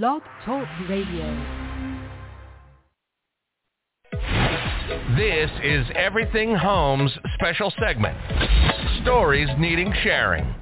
Blog Talk Radio. This is Everything Homes special segment. Stories needing sharing.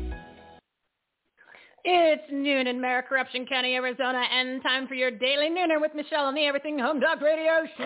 It's noon in Mayor Corruption County, Arizona, and time for your daily nooner with Michelle on the Everything Home Talk Radio Show.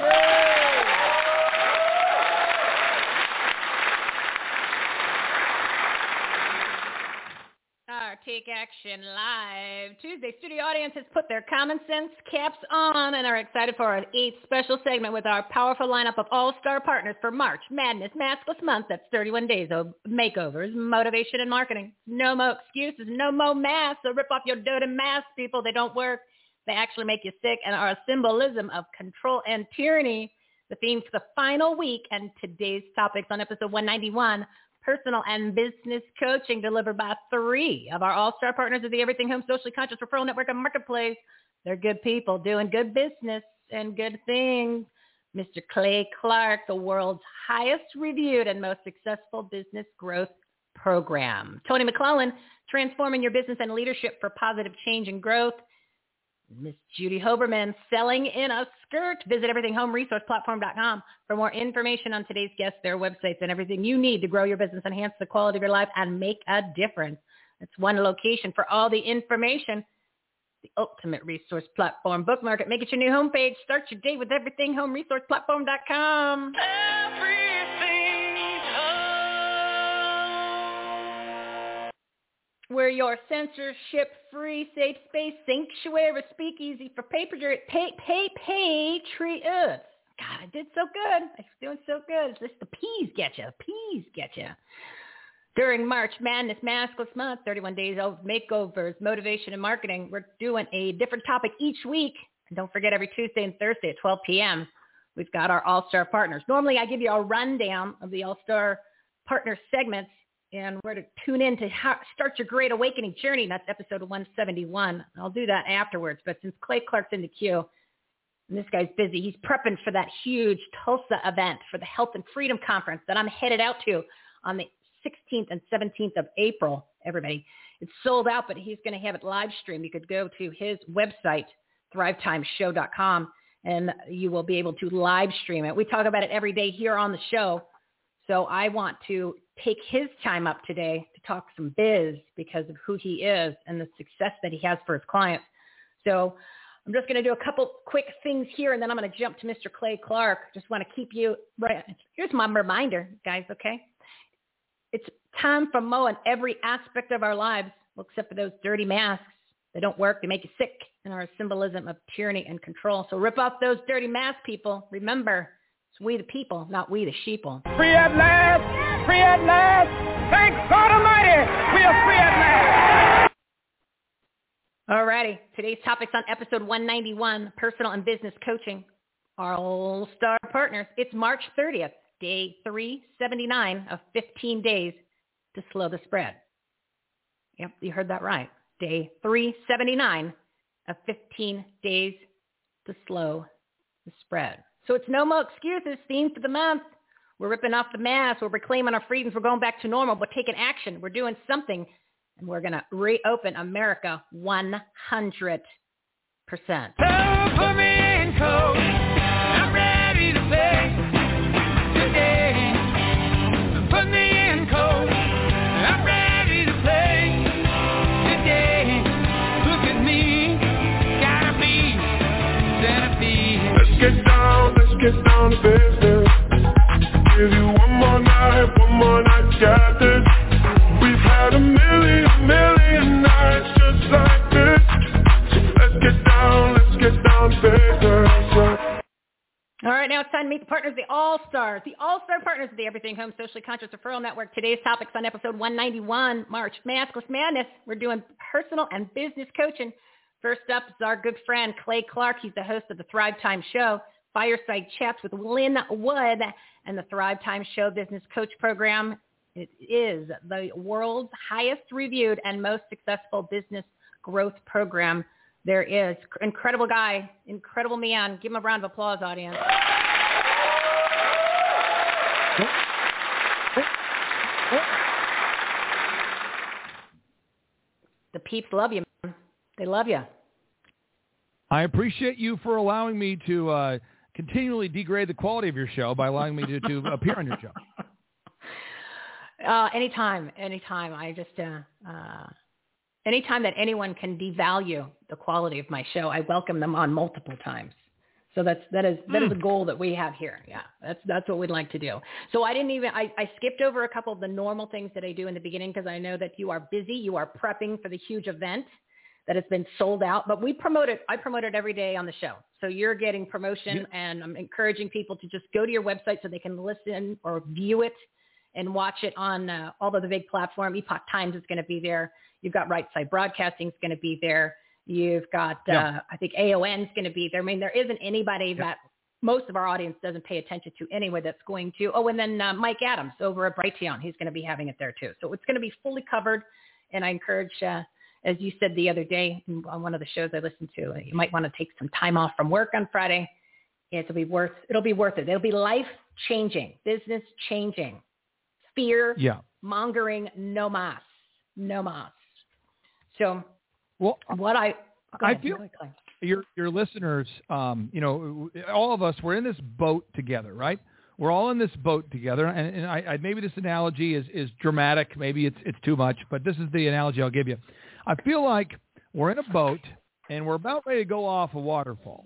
Our Take Action Live Tuesday studio audience has put their common sense caps on and are excited for our eighth special segment with our powerful lineup of all-star partners for March Madness Maskless Month. That's 31 days of makeovers, motivation, and marketing. No more excuses, no more masks. So rip off your dirty masks, people. They don't work. They actually make you sick and are a symbolism of control and tyranny. The theme for the final week and today's topics on episode 191 personal and business coaching delivered by three of our all-star partners of the Everything Home Socially Conscious Referral Network and Marketplace. They're good people doing good business and good things. Mr. Clay Clark, the world's highest reviewed and most successful business growth program. Toni McLelland, transforming your business and leadership for positive change and growth. Miss Judy Hoberman, selling in a skirt. Visit everythinghomeresourceplatform.com for more information on today's guests, their websites, and everything you need to grow your business, enhance the quality of your life, and make a difference. It's one location for all the information. The ultimate resource platform. Bookmark it. Make it your new homepage. Start your day with everythinghomeresourceplatform.com. We're your censorship-free safe space sanctuary speakeasy for paper pay pay pay, patriots. God, I did so good. I'm doing so good. It's just the peas get you. Peas get you. During March Madness Maskless Month, 31 days of makeovers, motivation, and marketing, we're doing a different topic each week. And don't forget, every Tuesday and Thursday at 12 p.m., we've got our all-star partners. Normally, I give you a rundown of the all-star partner segments and where to tune in to start your great awakening journey. That's episode 171. I'll do that afterwards. But since Clay Clark's in the queue, and this guy's busy, he's prepping for that huge Tulsa event for the Health and Freedom Conference that I'm headed out to on the 16th and 17th of April, everybody. It's sold out, but he's going to have it live stream. You could go to his website, thrivetimeshow.com, and you will be able to live stream it. We talk about it every day here on the show. So I want to take his time up today to talk some biz because of who he is and the success that he has for his clients. So I'm just going to do a couple quick things here and then I'm going to jump to Mr. Clay Clark. Just want to keep you right. Here's my reminder, guys, okay? It's time for mowing every aspect of our lives, except for those dirty masks. They don't work. They make you sick and are a symbolism of tyranny and control. So rip off those dirty masks, people. Remember, it's we the people, not we the sheeple. Free at last! Free at last! Thank God Almighty! We are free at last! Alrighty. Today's topic's on episode 191, Personal and Business Coaching. Our all-star partners. It's March 30th, day 379 of 15 days to slow the spread. Yep, you heard that right. Day 379 of 15 days to slow the spread. So it's no more excuses. Theme for the month. We're ripping off the mask. We're reclaiming our freedoms. We're going back to normal. We're taking action. We're doing something. And we're going to reopen America 100%. get down, let's get down to business. All right, now it's time to meet the partners, the All-Stars, the All-Star partners of the Everything Home Socially Conscious Referral Network. Today's topic's on episode 191, March Maskless Madness. We're doing personal and business coaching. First up is our good friend, Clay Clark. He's the host of the Thrive Time Show. Fireside Chats with Lin Wood and the Thrive Time Show Business Coach Program. It is the world's highest reviewed and most successful business growth program there is. Incredible guy, incredible man. Give him a round of applause, audience. The peeps love you, man. They love you. I appreciate you for allowing me to uh, continually degrade the quality of your show by allowing me to, to appear on your show. Uh, anytime, anytime. I just, uh, uh, anytime that anyone can devalue the quality of my show, I welcome them on multiple times. So that's that is that is a goal that we have here. Yeah, that's that's what we'd like to do. So I didn't even I, I skipped over a couple of the normal things that I do in the beginning because I know that you are busy. You are prepping for the huge event that has been sold out. But we promote it. I promote it every day on the show. So you're getting promotion, and I'm encouraging people to just go to your website so they can listen or view it and watch it on uh, all of the big platform. Epoch Times is going to be there. You've got Right Side Broadcasting is going to be there. You've got, Yeah. uh, I think AON is going to be there. I mean, there isn't anybody that most of our audience doesn't pay attention to anyway that's going to. Oh, and then uh, Mike Adams over at Brighteon, he's going to be having it there too. So it's going to be fully covered. And I encourage, uh, as you said the other day on one of the shows I listened to, uh, you might want to take some time off from work on Friday. It'll be worth. It'll be worth it. It'll be life changing, business changing, fear Yeah. mongering, no mas, no mas. So Well, what I I feel- go ahead, Clay. your your listeners, um, you know, all of us, we're in this boat together, right? We're all in this boat together, and, and I, I maybe this analogy is is dramatic, maybe it's it's too much, but this is the analogy I'll give you. I feel like we're in a boat and we're about ready to go off a waterfall.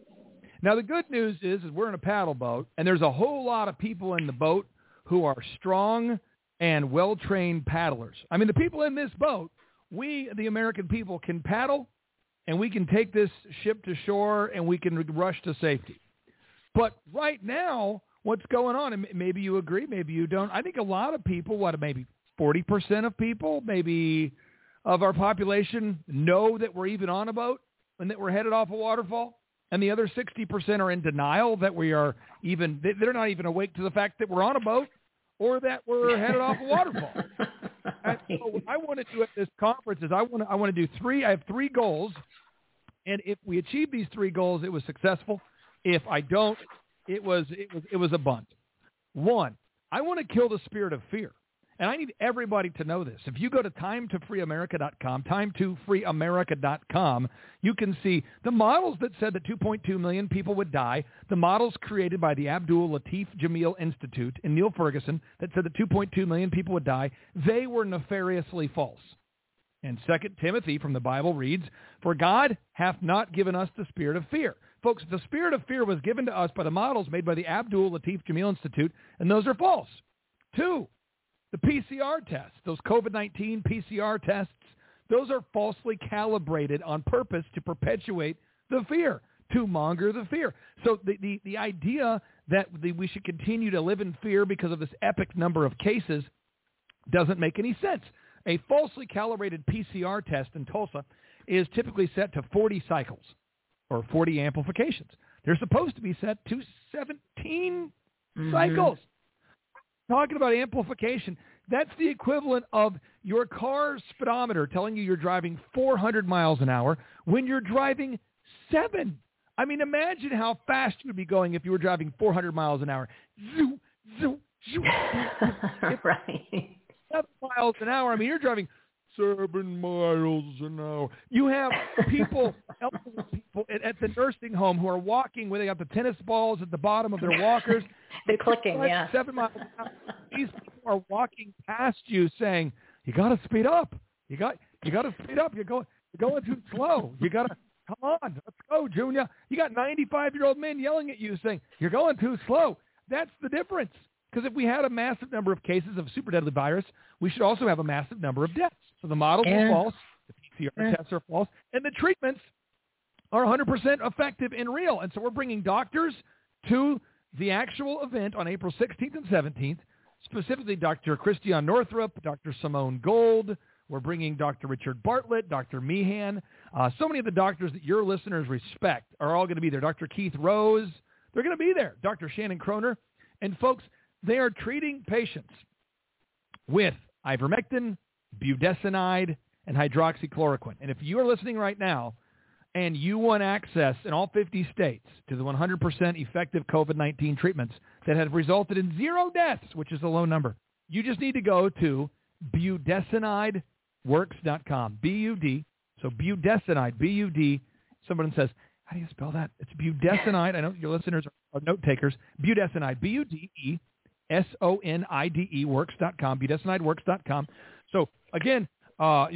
Now the good news is, is we're in a paddle boat, and there's a whole lot of people in the boat who are strong and well trained paddlers. I mean, the people in this boat, we the American people can paddle and we can take this ship to shore and we can rush to safety. But right now, what's going on? And maybe you agree, maybe you don't. I think a lot of people, what maybe forty percent of people, maybe of our population, know that we're even on a boat and that we're headed off a waterfall. And the other sixty percent are in denial that we are even. they- They're not even awake to the fact that we're on a boat or that we're headed off a waterfall. So what I want to do at this conference is I want to I want to do three. I have three goals, and if we achieve these three goals, it was successful. If I don't, it was it was it was a bunt. One, I want to kill the spirit of fear, and I need everybody to know this. If you go to time2freeamerica.com, time2freeamerica.com, you can see the models that said that 2.2 million people would die, the models created by the Abdul Latif Jameel Institute and Neil Ferguson that said that 2.2 million people would die, they were nefariously false. And Second Timothy from the Bible reads, For God hath not given us the spirit of fear. Folks, the spirit of fear was given to us by the models made by the Abdul Latif Jameel Institute, and those are false. Two, the PCR tests, those COVID-19 PCR tests, those are falsely calibrated on purpose to perpetuate the fear, to monger the fear. So the, the, the idea that the, we should continue to live in fear because of this epic number of cases doesn't make any sense. A falsely calibrated PCR test in Tulsa is typically set to 40 cycles or 40 amplifications. They're supposed to be set to 17 mm-hmm. cycles. Talking about amplification, that's the equivalent of your car's speedometer telling you you're driving 400 miles an hour when you're driving seven. I mean, imagine how fast you would be going if you were driving 400 miles an hour. Zoo, zoo, zoo, right. seven miles an hour. I mean, you're driving seven miles an hour. You have people, elderly people at, at the nursing home who are walking where they got the tennis balls at the bottom of their walkers. They're clicking, yeah. Seven miles an hour. These people are walking past you saying, "You got to speed up. You got you got to speed up. You're going you're going too slow. You got to come on. Let's go, Junior." You got 95 year old men yelling at you saying, "You're going too slow." That's the difference. Because if we had a massive number of cases of super deadly virus, we should also have a massive number of deaths. So the models Yeah. are false, the PCR Yeah. tests are false, and the treatments are 100% effective and real. And so we're bringing doctors to the actual event on April 16th and 17th, specifically Dr. Christiane Northrup, Dr. Simone Gold. We're bringing Dr. Richard Bartlett, Dr. Meehan. Uh, so many of the doctors that your listeners respect are all going to be there. Dr. Keith Rose. They're going to be there, Dr. Shannon Kroner. And folks, they are treating patients with ivermectin, budesonide, and hydroxychloroquine. And if you are listening right now and you want access in all 50 states to the 100% effective COVID-19 treatments that have resulted in zero deaths, which is a low number, you just need to go to budesonideworks.com. B-U-D, so budesonide, B-U-D. Someone says, how do you spell that? It's budesonide. I know your listeners are note takers. Budesonide, B-U-D-E-S-O-N-I-D-E, works.com, budesonideworks.com. So again, uh,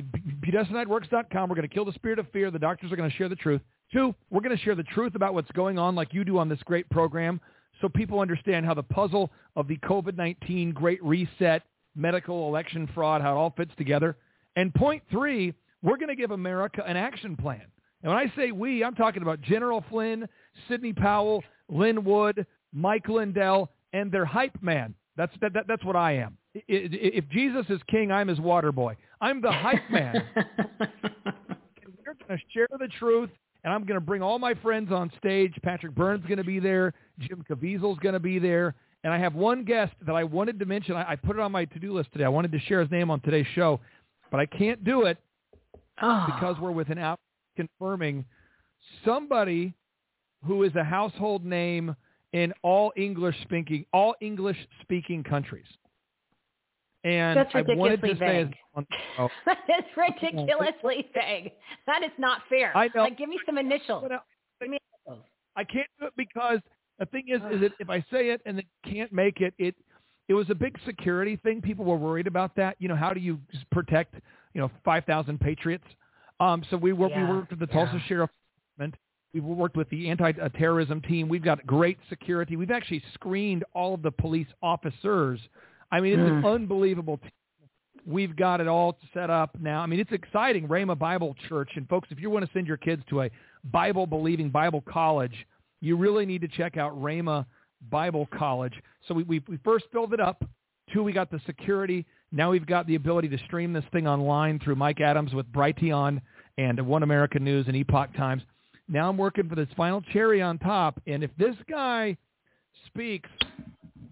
budesonideworks.com. We're going to kill the spirit of fear. The doctors are going to share the truth. Two, we're going to share the truth about what's going on like you do on this great program so people understand how the puzzle of the COVID-19 Great Reset, medical election fraud, how it all fits together. And point three, we're going to give America an action plan. And when I say we, I'm talking about General Flynn, Sidney Powell, Lin Wood, Mike Lindell, and their hype man. That's that, that, that's what I am. If Jesus is king, I'm his water boy. I'm the hype man. we're going to share the truth, and I'm going to bring all my friends on stage. Patrick Byrne's going to be there. Jim Caviezel's going to be there. And I have one guest that I wanted to mention. I, I put it on my to-do list today. I wanted to share his name on today's show, but I can't do it oh. because we're with an app confirming somebody who is a household name in all English speaking all English speaking countries. And That's ridiculously I vague. As, oh. that is ridiculously vague. That is not fair. I know. Like, give me some initials. Uh, me initials. I can't do it because the thing is, is that if I say it and then can't make it, it it was a big security thing. People were worried about that. You know, how do you protect you know five thousand patriots? Um, so we were yeah. we worked with the Tulsa yeah. Sheriff Department. We've worked with the anti-terrorism team. We've got great security. We've actually screened all of the police officers. I mean, it's mm. an unbelievable team. We've got it all set up now. I mean, it's exciting. Rhema Bible Church. And folks, if you want to send your kids to a Bible-believing Bible college, you really need to check out Rhema Bible College. So we, we, we first built it up. Two, we got the security. Now we've got the ability to stream this thing online through Mike Adams with Brighteon and One American News and Epoch Times. Now I'm working for this final cherry on top. And if this guy speaks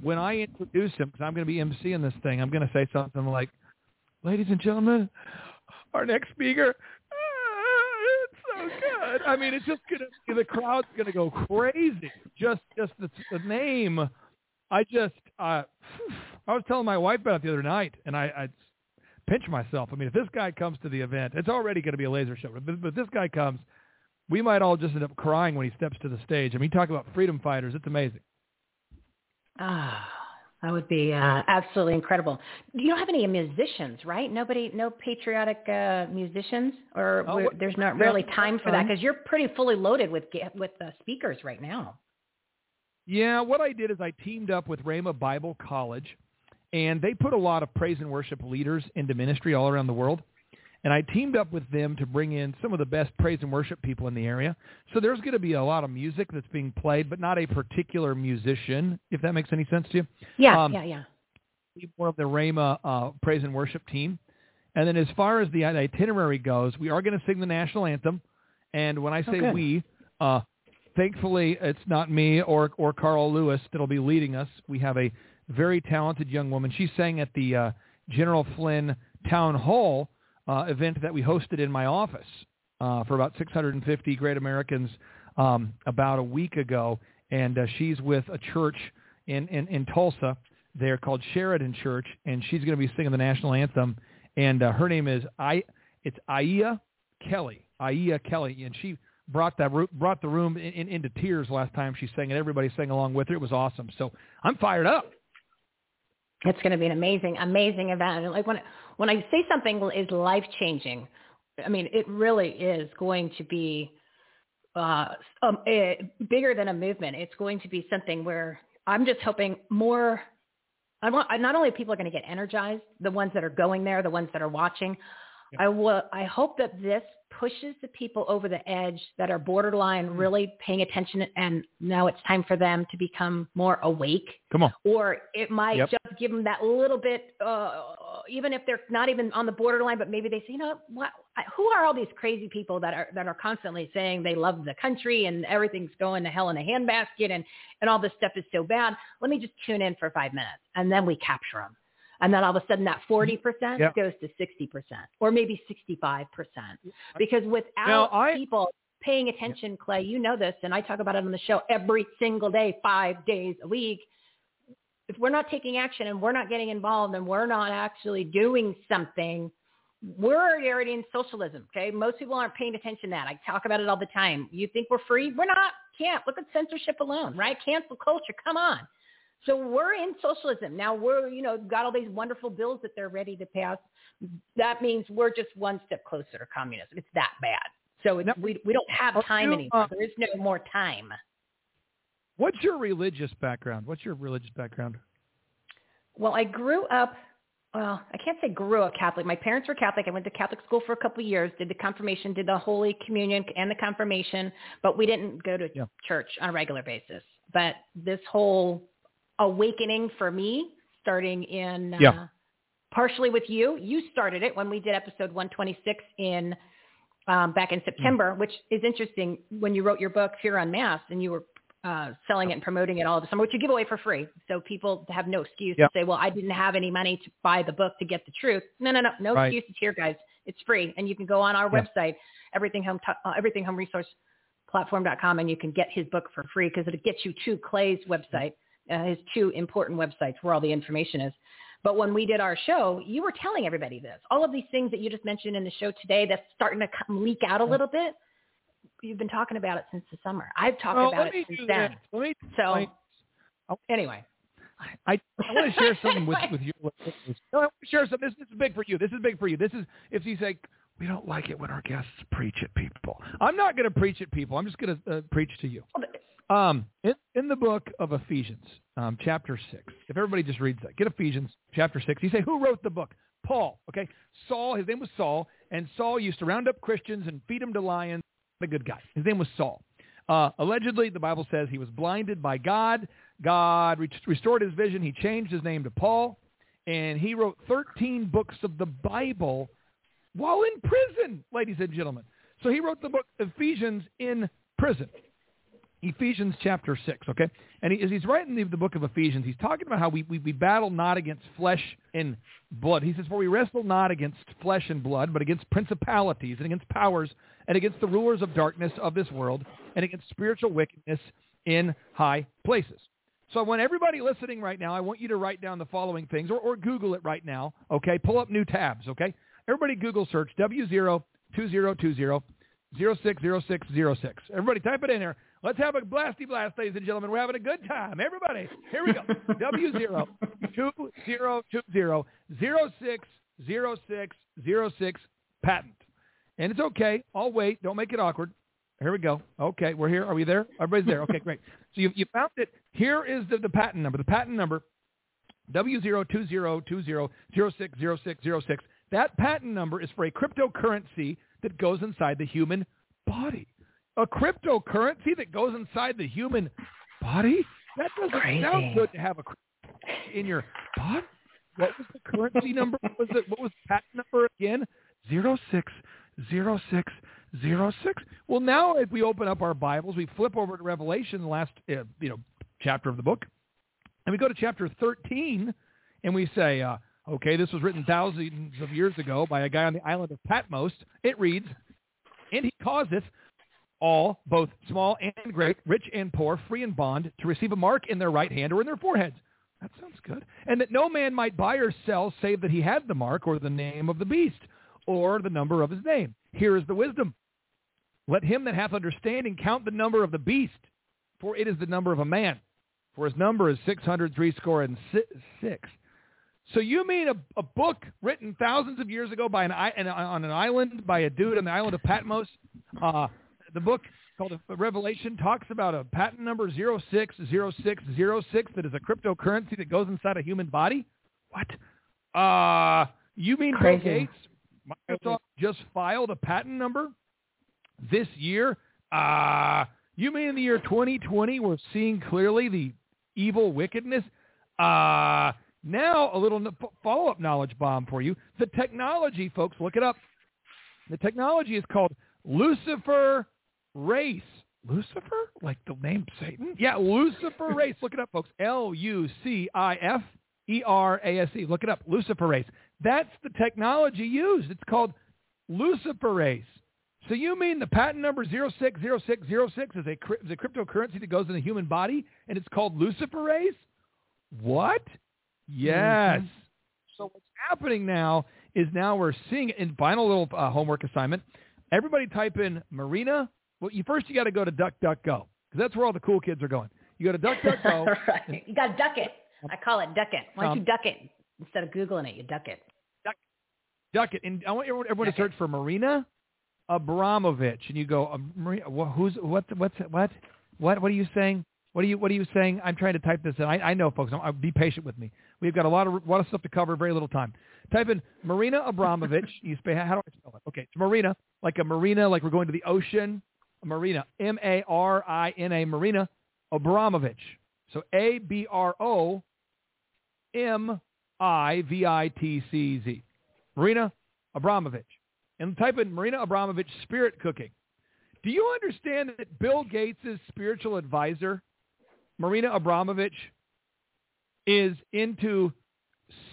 when I introduce him, because I'm going to be emceeing this thing, I'm going to say something like, ladies and gentlemen, our next speaker, ah, it's so good. I mean, it's just going to, the crowd's going to go crazy. Just, just the, the name. I just, uh, I was telling my wife about it the other night, and I, I pinch myself. I mean, if this guy comes to the event, it's already going to be a laser show. But, if this guy comes, we might all just end up crying when he steps to the stage. I mean, talk about freedom fighters. It's amazing. Ah, that would be uh, absolutely incredible. You don't have any musicians, right? Nobody, no patriotic uh, musicians, or oh, there's not really time for that because you're pretty fully loaded with with uh, speakers right now. Yeah, what I did is I teamed up with Rhema Bible College, and they put a lot of praise and worship leaders into ministry all around the world. And I teamed up with them to bring in some of the best praise and worship people in the area. So there's going to be a lot of music that's being played, but not a particular musician, if that makes any sense to you. Yeah, um, yeah, yeah. More of the Rhema uh, praise and worship team. And then as far as the itinerary goes, we are going to sing the national anthem. And when I say oh, we, uh, thankfully, it's not me or or Carl Lewis that'll be leading us. We have a very talented young woman. She sang at the uh, General Flynn Town Hall uh, event that we hosted in my office uh, for about 650 great Americans um, about a week ago, and uh, she's with a church in, in in Tulsa. They're called Sheridan Church, and she's going to be singing the national anthem. And uh, her name is I. It's Aya Kelly. Aya Kelly, and she brought that brought the room in, in, into tears last time she sang, it. everybody sang along with her. It was awesome. So I'm fired up. It's going to be an amazing, amazing event. And like when when I say something is life changing, I mean it really is going to be uh, um, it, eh, bigger than a movement. It's going to be something where I'm just hoping more. I want not only people are going to get energized, the ones that are going there, the ones that are watching. I will. I hope that this pushes the people over the edge that are borderline Mm. really paying attention and now it's time for them to become more awake Come on. or it might Yep. just give them that little bit uh, even if they're not even on the borderline but maybe they say you know what I- who are all these crazy people that are that are constantly saying they love the country and everything's going to hell in a handbasket and and all this stuff is so bad let me just tune in for 5 minutes and then we capture them and then all of a sudden that 40% Yep. goes to 60% or maybe 65% because without I- people paying attention clay you know this and i talk about it on the show every single day five days a week. If we're not taking action and we're not getting involved and we're not actually doing something we're already in socialism okay? Most people aren't paying attention to that. I talk about it all the time. You think we're free? We're not. Can't. Look at censorship alone right? Cancel culture. Come on so we're in socialism now we're you know got all these wonderful bills that they're ready to pass that means we're just one step closer to communism it's that bad so it's, we we don't have time you, anymore uh, there is no more time What's your religious background? What's your religious background? Well, I grew up. Well, I can't say grew up Catholic. My parents were Catholic. I went to Catholic school for a couple of years. Did the confirmation, did the Holy Communion and the confirmation, but we didn't go to Yeah. church on a regular basis. But this whole awakening for me, starting in uh, Yeah. partially with you. You started it when we did episode 126 in um, back in September, which is interesting when you wrote your book Fear Unmasked and you were uh, selling it and promoting it all the summer, which you give away for free. So people have no excuse Yep. to say, well, I didn't have any money to buy the book to get the truth. No, no, no, no Right. excuses here, guys. It's free. And you can go on our Yeah. website, everything home, uh, everything home resource platform.com and you can get his book for free because it gets you to Clay's website, uh, his two important websites where all the information is. But when we did our show, you were telling everybody this. All of these things that you just mentioned in the show today that's starting to come, leak out a little bit. You've been talking about it since the summer. I've talked about it since then. Me. So anyway, I, I want to share something with, with listeners. No, I want to share something. This, this is big for you. This is big for you. This is if you say we don't like it when our guests preach at people. I'm not going to preach at people. I'm just going to uh, preach to you. Um, in, in the book of Ephesians, um, chapter six. If everybody just reads that, get Ephesians chapter six. You say who wrote the book? Paul. Okay, Saul. His name was Saul, and Saul used to round up Christians and feed them to lions. A good guy. His name was Saul. Uh, allegedly, the Bible says he was blinded by God. God re- restored his vision. He changed his name to Paul, and he wrote 13 books of the Bible while in prison, ladies and gentlemen. So he wrote the book Ephesians in prison. Ephesians chapter 6, okay? And he, as he's writing the, the book of Ephesians, he's talking about how we, we, we battle not against flesh and blood. He says, for we wrestle not against flesh and blood, but against principalities and against powers and against the rulers of darkness of this world and against spiritual wickedness in high places. So when everybody listening right now, I want you to write down the following things or, or Google it right now, okay? Pull up new tabs, okay? Everybody Google search W02020 060606. Everybody type it in there. Let's have a blasty blast, ladies and gentlemen. We're having a good time. Everybody, here we go. W zero two zero two zero zero six zero six zero six patent. And it's okay. I'll wait. Don't make it awkward. Here we go. Okay, we're here. Are we there? Everybody's there. Okay, great. So you, you found it. Here is the, the patent number. The patent number W02020060606. That patent number is for a cryptocurrency that goes inside the human body. A cryptocurrency that goes inside the human body? That doesn't Crazy. sound good to have a cryptocurrency in your body. What was the currency number? What was it? What was the patent number again? Zero six zero six zero six. Well, now if we open up our Bibles, we flip over to Revelation, the last uh, you know chapter of the book, and we go to chapter thirteen, and we say, uh, okay, this was written thousands of years ago by a guy on the island of Patmos. It reads, and he causeth all, both small and great, rich and poor, free and bond, to receive a mark in their right hand or in their foreheads. That sounds good. And that no man might buy or sell save that he had the mark or the name of the beast or the number of his name. Here is the wisdom. Let him that hath understanding count the number of the beast, for it is the number of a man. For his number is six hundred threescore and six. So you mean a, a book written thousands of years ago by an, an on an island by a dude on the island of Patmos? Uh, the book called Revelation talks about a patent number 060606 that is a cryptocurrency that goes inside a human body? What? Uh, you mean Crazy. Bill Gates? Microsoft just filed a patent number this year. Uh, you mean in the year 2020 we're seeing clearly the evil wickedness? Uh, now a little follow-up knowledge bomb for you. The technology, folks, look it up. The technology is called Lucifer Race. Lucifer? Like the name Satan? Yeah, Lucifer Race. Look it up, folks. L-U-C-I-F-E-R-A-S-E. Look it up. Luciferase. That's the technology used. It's called Luciferase. So you mean the patent number 060606 is a, is a cryptocurrency that goes in the human body and it's called luciferase? What? Yes. Mm-hmm. So what's happening now is now we're seeing in final little uh, homework assignment. Everybody type in Marina. Well, you first you got to go to DuckDuckGo because that's where all the cool kids are going. You go to DuckDuckGo. right. And, you got to duck it. I call it duck it. Why don't um, you duck it instead of googling it? You duck it. Duck, duck it. And I want everyone, everyone to search it. for Marina Abramovich, and you go, Marina, Maria, who's what? What's what? What? What are you saying? What are you What are you saying? I'm trying to type this in. I, I know, folks. I'm, be patient with me. We've got a lot of a lot of stuff to cover, very little time. Type in Marina Abramovich. you spell, how do I spell it? Okay, it's Marina, like a marina, like we're going to the ocean. Marina, M A R I N A, Marina Abramovich. So A B R O M I V I T C Z. Marina Abramovich and type in Marina Abramovich spirit cooking. Do you understand that Bill Gates' spiritual advisor, Marina Abramovich, is into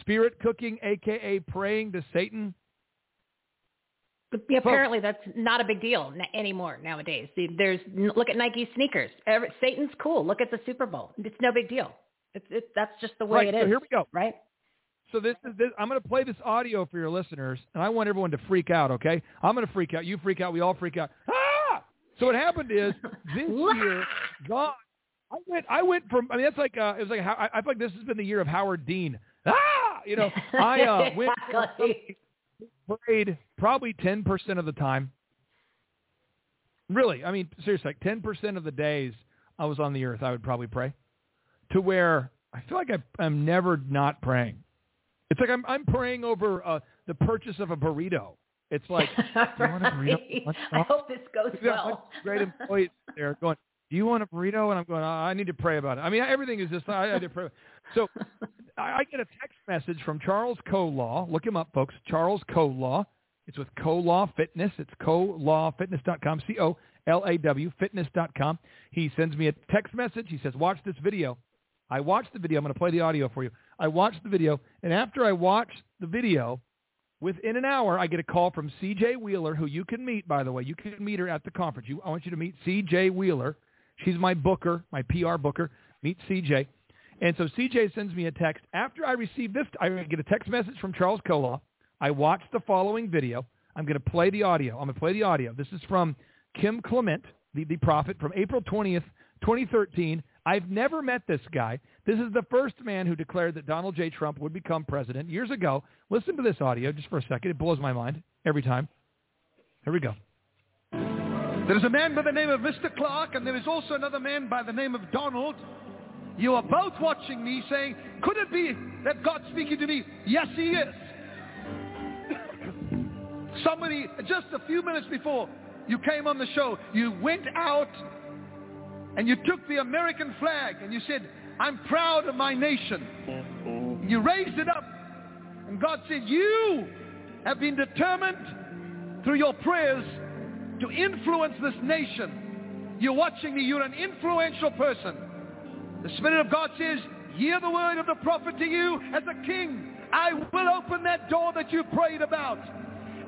spirit cooking, aka praying to Satan? Apparently, that's not a big deal anymore nowadays. There's look at Nike sneakers. Satan's cool. Look at the Super Bowl. It's no big deal. It's, it's that's just the way right, it is. So here we go. Right. So this is this, I'm going to play this audio for your listeners, and I want everyone to freak out. Okay, I'm going to freak out. You freak out. We all freak out. Ah! So what happened is this year, God, I went. I went from. I mean, that's like uh, it was like. I, I feel like this has been the year of Howard Dean. Ah, you know, I uh, went prayed probably ten percent of the time. Really, I mean, seriously, like ten percent of the days I was on the earth, I would probably pray. To where I feel like I, I'm never not praying. It's like I'm I'm praying over uh, the purchase of a burrito. It's like, do you want a burrito? I hope this goes well. Great employees there going, do you want a burrito? And I'm going, oh, I need to pray about it. I mean, everything is just, I, I need to pray. So I, I get a text message from Charles Colaw. Look him up, folks. Charles Colaw. It's with Colaw Fitness. It's colawfitness.com, C-O-L-A-W, fitness.com. He sends me a text message. He says, watch this video. I watched the video. I'm going to play the audio for you. I watched the video, and after I watched the video, within an hour, I get a call from C.J. Wheeler, who you can meet, by the way. You can meet her at the conference. You, I want you to meet C.J. Wheeler. She's my booker, my PR booker. Meet C.J. And so C.J. sends me a text. After I receive this, I get a text message from Charles Colaw. I watch the following video. I'm going to play the audio. I'm going to play the audio. This is from Kim Clement, the, the prophet, from April 20th, 2013. I've never met this guy. This is the first man who declared that Donald J. Trump would become president years ago. Listen to this audio just for a second. It blows my mind every time. Here we go. There is a man by the name of Mr. Clark, and there is also another man by the name of Donald. You are both watching me saying, could it be that God's speaking to me? Yes, he is. Somebody, just a few minutes before you came on the show, you went out and you took the American flag and you said, I'm proud of my nation. Mm-hmm. You raised it up. And God said, you have been determined through your prayers to influence this nation. You're watching me. You're an influential person. The Spirit of God says, hear the word of the prophet to you as a king. I will open that door that you prayed about.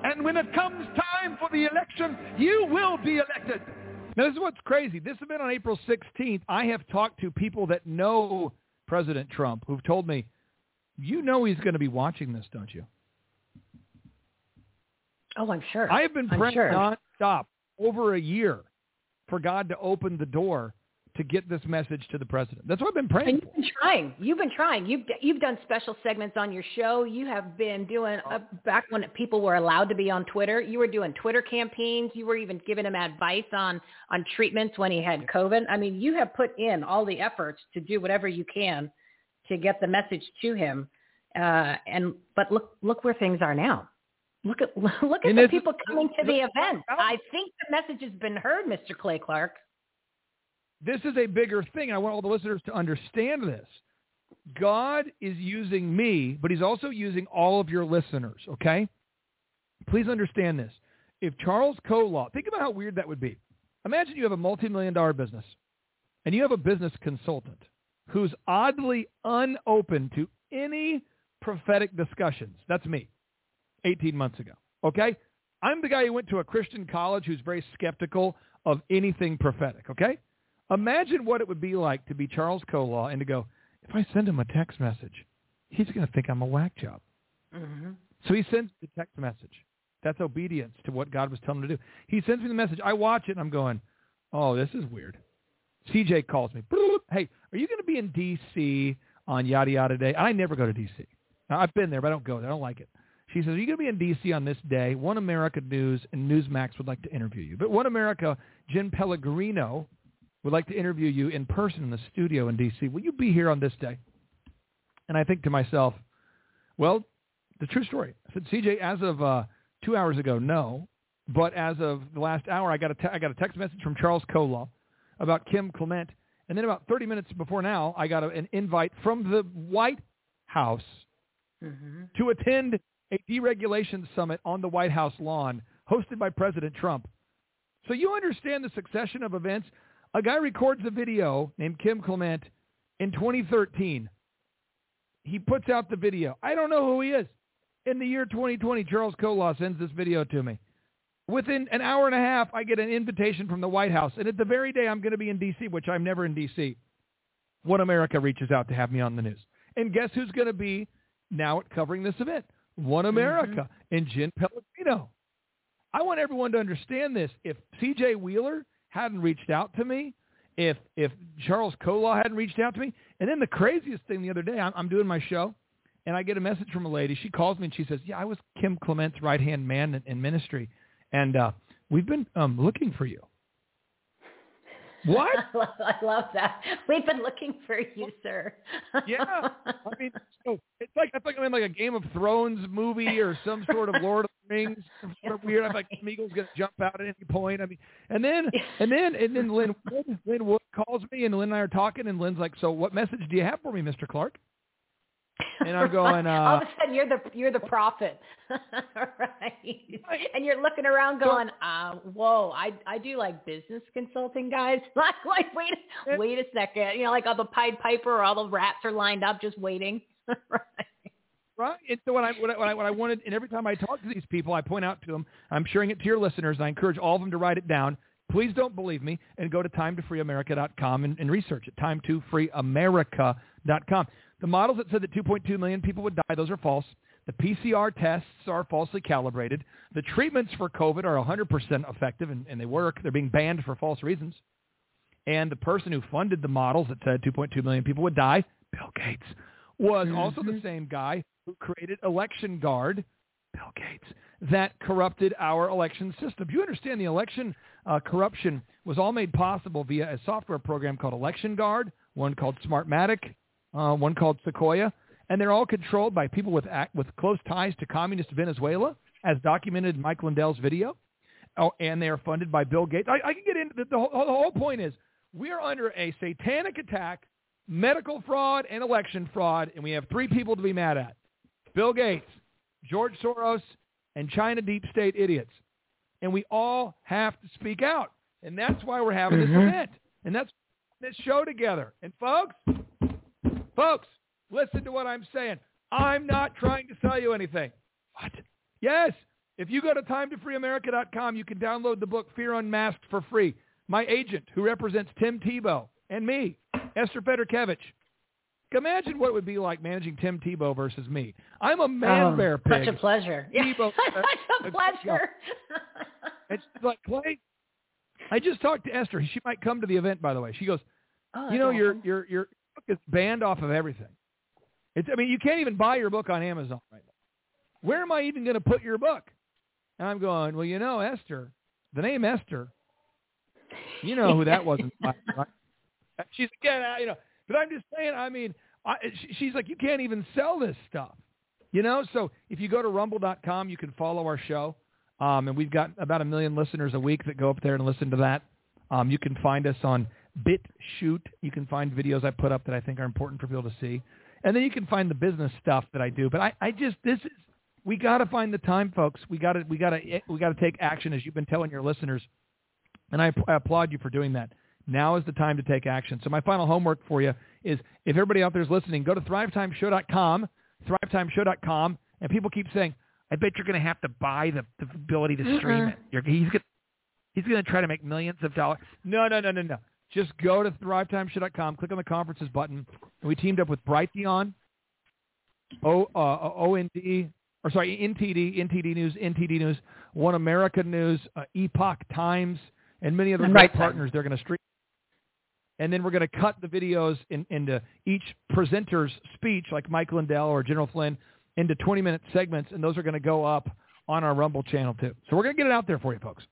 And when it comes time for the election, you will be elected. Now, this is what's crazy. This event on April 16th, I have talked to people that know President Trump who've told me, you know he's going to be watching this, don't you? Oh, I'm sure. I have been praying sure. Nonstop over a year for God to open the door to get this message to the president. That's what I've been praying. And you've been trying. You've been trying. You've you've done special segments on your show. You have been doing uh, back when people were allowed to be on Twitter. You were doing Twitter campaigns. You were even giving him advice on on treatments when he had COVID. I mean, you have put in all the efforts to do whatever you can to get the message to him. Uh, and but look look where things are now. Look at look at And the people coming to the event. I think the message has been heard, Mr. Clay Clark. this is a bigger thing. I want all the listeners to understand this. God is using me, but he's also using all of your listeners, okay? Please understand this. If Charles Colaw, think about how weird that would be. Imagine you have a multi-million dollar business and you have a business consultant who's oddly unopen to any prophetic discussions. That's me 18 months ago, okay? I'm the guy who went to a Christian college who's very skeptical of anything prophetic, okay? Imagine what it would be like to be Charles Colaw and to go, if I send him a text message, he's going to think I'm a whack job. Mm-hmm. So he sends the text message. That's obedience to what God was telling him to do. He sends me the message. I watch it and I'm going, oh, this is weird. CJ calls me. Hey, are you going to be in D.C. on yada yada day? I never go to D.C. Now, I've been there, but I don't go there. I don't like it. She says, are you going to be in D.C. on this day? One America News and Newsmax would like to interview you. But One America, Jen Pellegrino, would like to interview you in person in the studio in D.C. Will you be here on this day? And I think to myself, well, the true story. I said, CJ, as of uh, two hours ago, no. But as of the last hour, I got a te- I got a text message from Charles Colaw about Kim Clement, and then about 30 minutes before now, I got a, an invite from the White House Mm-hmm. to attend a deregulation summit on the White House lawn hosted by President Trump. So you understand the succession of events. A guy records a video named Kim Clement in 2013. He puts out the video. I don't know who he is. In the year 2020, Charles Colaw sends this video to me. Within an hour and a half, I get an invitation from the White House. And at the very day I'm going to be in D.C., which I'm never in D.C., One America reaches out to have me on the news. And guess who's going to be now covering this event? One America and Jen Pellegrino. I want everyone to understand this. If C.J. Wheeler hadn't reached out to me, if if Charles Colaw hadn't reached out to me, and then the craziest thing the other day, I'm, I'm doing my show, and I get a message from a lady. She calls me and she says, "Yeah, I was Kim Clement's right hand man in, in ministry, and uh, we've been um, looking for you." What? I love that. We've been looking for you, sir. Yeah. I mean, so it's like I think I'm in like a Game of Thrones movie or some sort of Lord of the Rings. Some sort of weird. I'm like Smeagol's gonna jump out at any point. I mean, and then and then and then Lin Wood, Lin Wood calls me and Lin and I are talking and Lin's like, "So what message do you have for me, Mr. Clark?" And I'm going, Uh, All of uh, a sudden, you're the you're the prophet, right? And you're looking around, going, uh, "Whoa, I I do like business consulting, guys. Like, like, wait, wait a second. You know, like all the Pied Piper, or all the rats are lined up, just waiting. right? right? And so when I, when I when I when I wanted, and every time I talk to these people, I point out to them, I'm sharing it to your listeners, I encourage all of them to write it down. Please don't believe me, and go to time2freeamerica.com and, and research it. Time2freeamerica.com. The models that said that 2.2 million people would die, those are false. The PCR tests are falsely calibrated. The treatments for COVID are 100% effective, and, and they work. They're being banned for false reasons. And the person who funded the models that said 2.2 million people would die, Bill Gates, was also the same guy who created Election Guard, Bill Gates, that corrupted our election system. You understand the election uh, corruption was all made possible via a software program called Election Guard, one called Smartmatic, uh, one called Sequoia, and they're all controlled by people with act, with close ties to communist Venezuela, as documented in Mike Lindell's video. Oh, and they are funded by Bill Gates. I, I can get into the, the, whole, the whole point is we are under a satanic attack, medical fraud and election fraud, and we have three people to be mad at: Bill Gates, George Soros, and China deep state idiots. And we all have to speak out, and that's why we're having this event, and that's this show together. And folks, folks, listen to what I'm saying. I'm not trying to sell you anything. What? Yes. If you go to time2freeamerica.com, you can download the book Fear Unmasked for free. My agent, who represents Tim Tebow, and me, Esther Fedorkevich. Imagine what it would be like managing Tim Tebow versus me. I'm a man Oh, bear pig. Such a pleasure. Tebow- such a uh, pleasure. It's like Clay. I just talked to Esther. She might come to the event, by the way. She goes, Oh, you know, your your your book is banned off of everything. It's I mean, you can't even buy your book on Amazon right now. Where am I even going to put your book? And I'm going, well, you know, Esther, the name Esther. You know who that was. in the Bible, right? She's again, you know, but I'm just saying. I mean, I, she's like, you can't even sell this stuff. You know, so if you go to rumble.com, you can follow our show. Um, and we've got about a million listeners a week that go up there and listen to that. Um, you can find us on BitChute. You can find videos I put up that I think are important for people to see. And then you can find the business stuff that I do. But I, I just, this is, we got to find the time, folks. We got to, we got to, we got to take action as you've been telling your listeners. And I, I applaud you for doing that. Now is the time to take action. So my final homework for you is if everybody out there is listening, go to thrivetimeshow.com, thrivetimeshow.com, and people keep saying, I bet you're going to have to buy the, the ability to stream it. You're, he's going he's going to try to make millions of dollars. No, no, no, no, no. Just go to thrivetimeshow.com, click on the conferences button, and we teamed up with Brighteon, O, uh, OND, or sorry, NTD, NTD News, NTD News, One America News, uh, Epoch Times, and many other great partners. They're going to stream. And then we're going to cut the videos in, into each presenter's speech, like Mike Lindell or General Flynn, into 20-minute segments, and those are going to go up on our Rumble channel too. So we're going to get it out there for you, folks.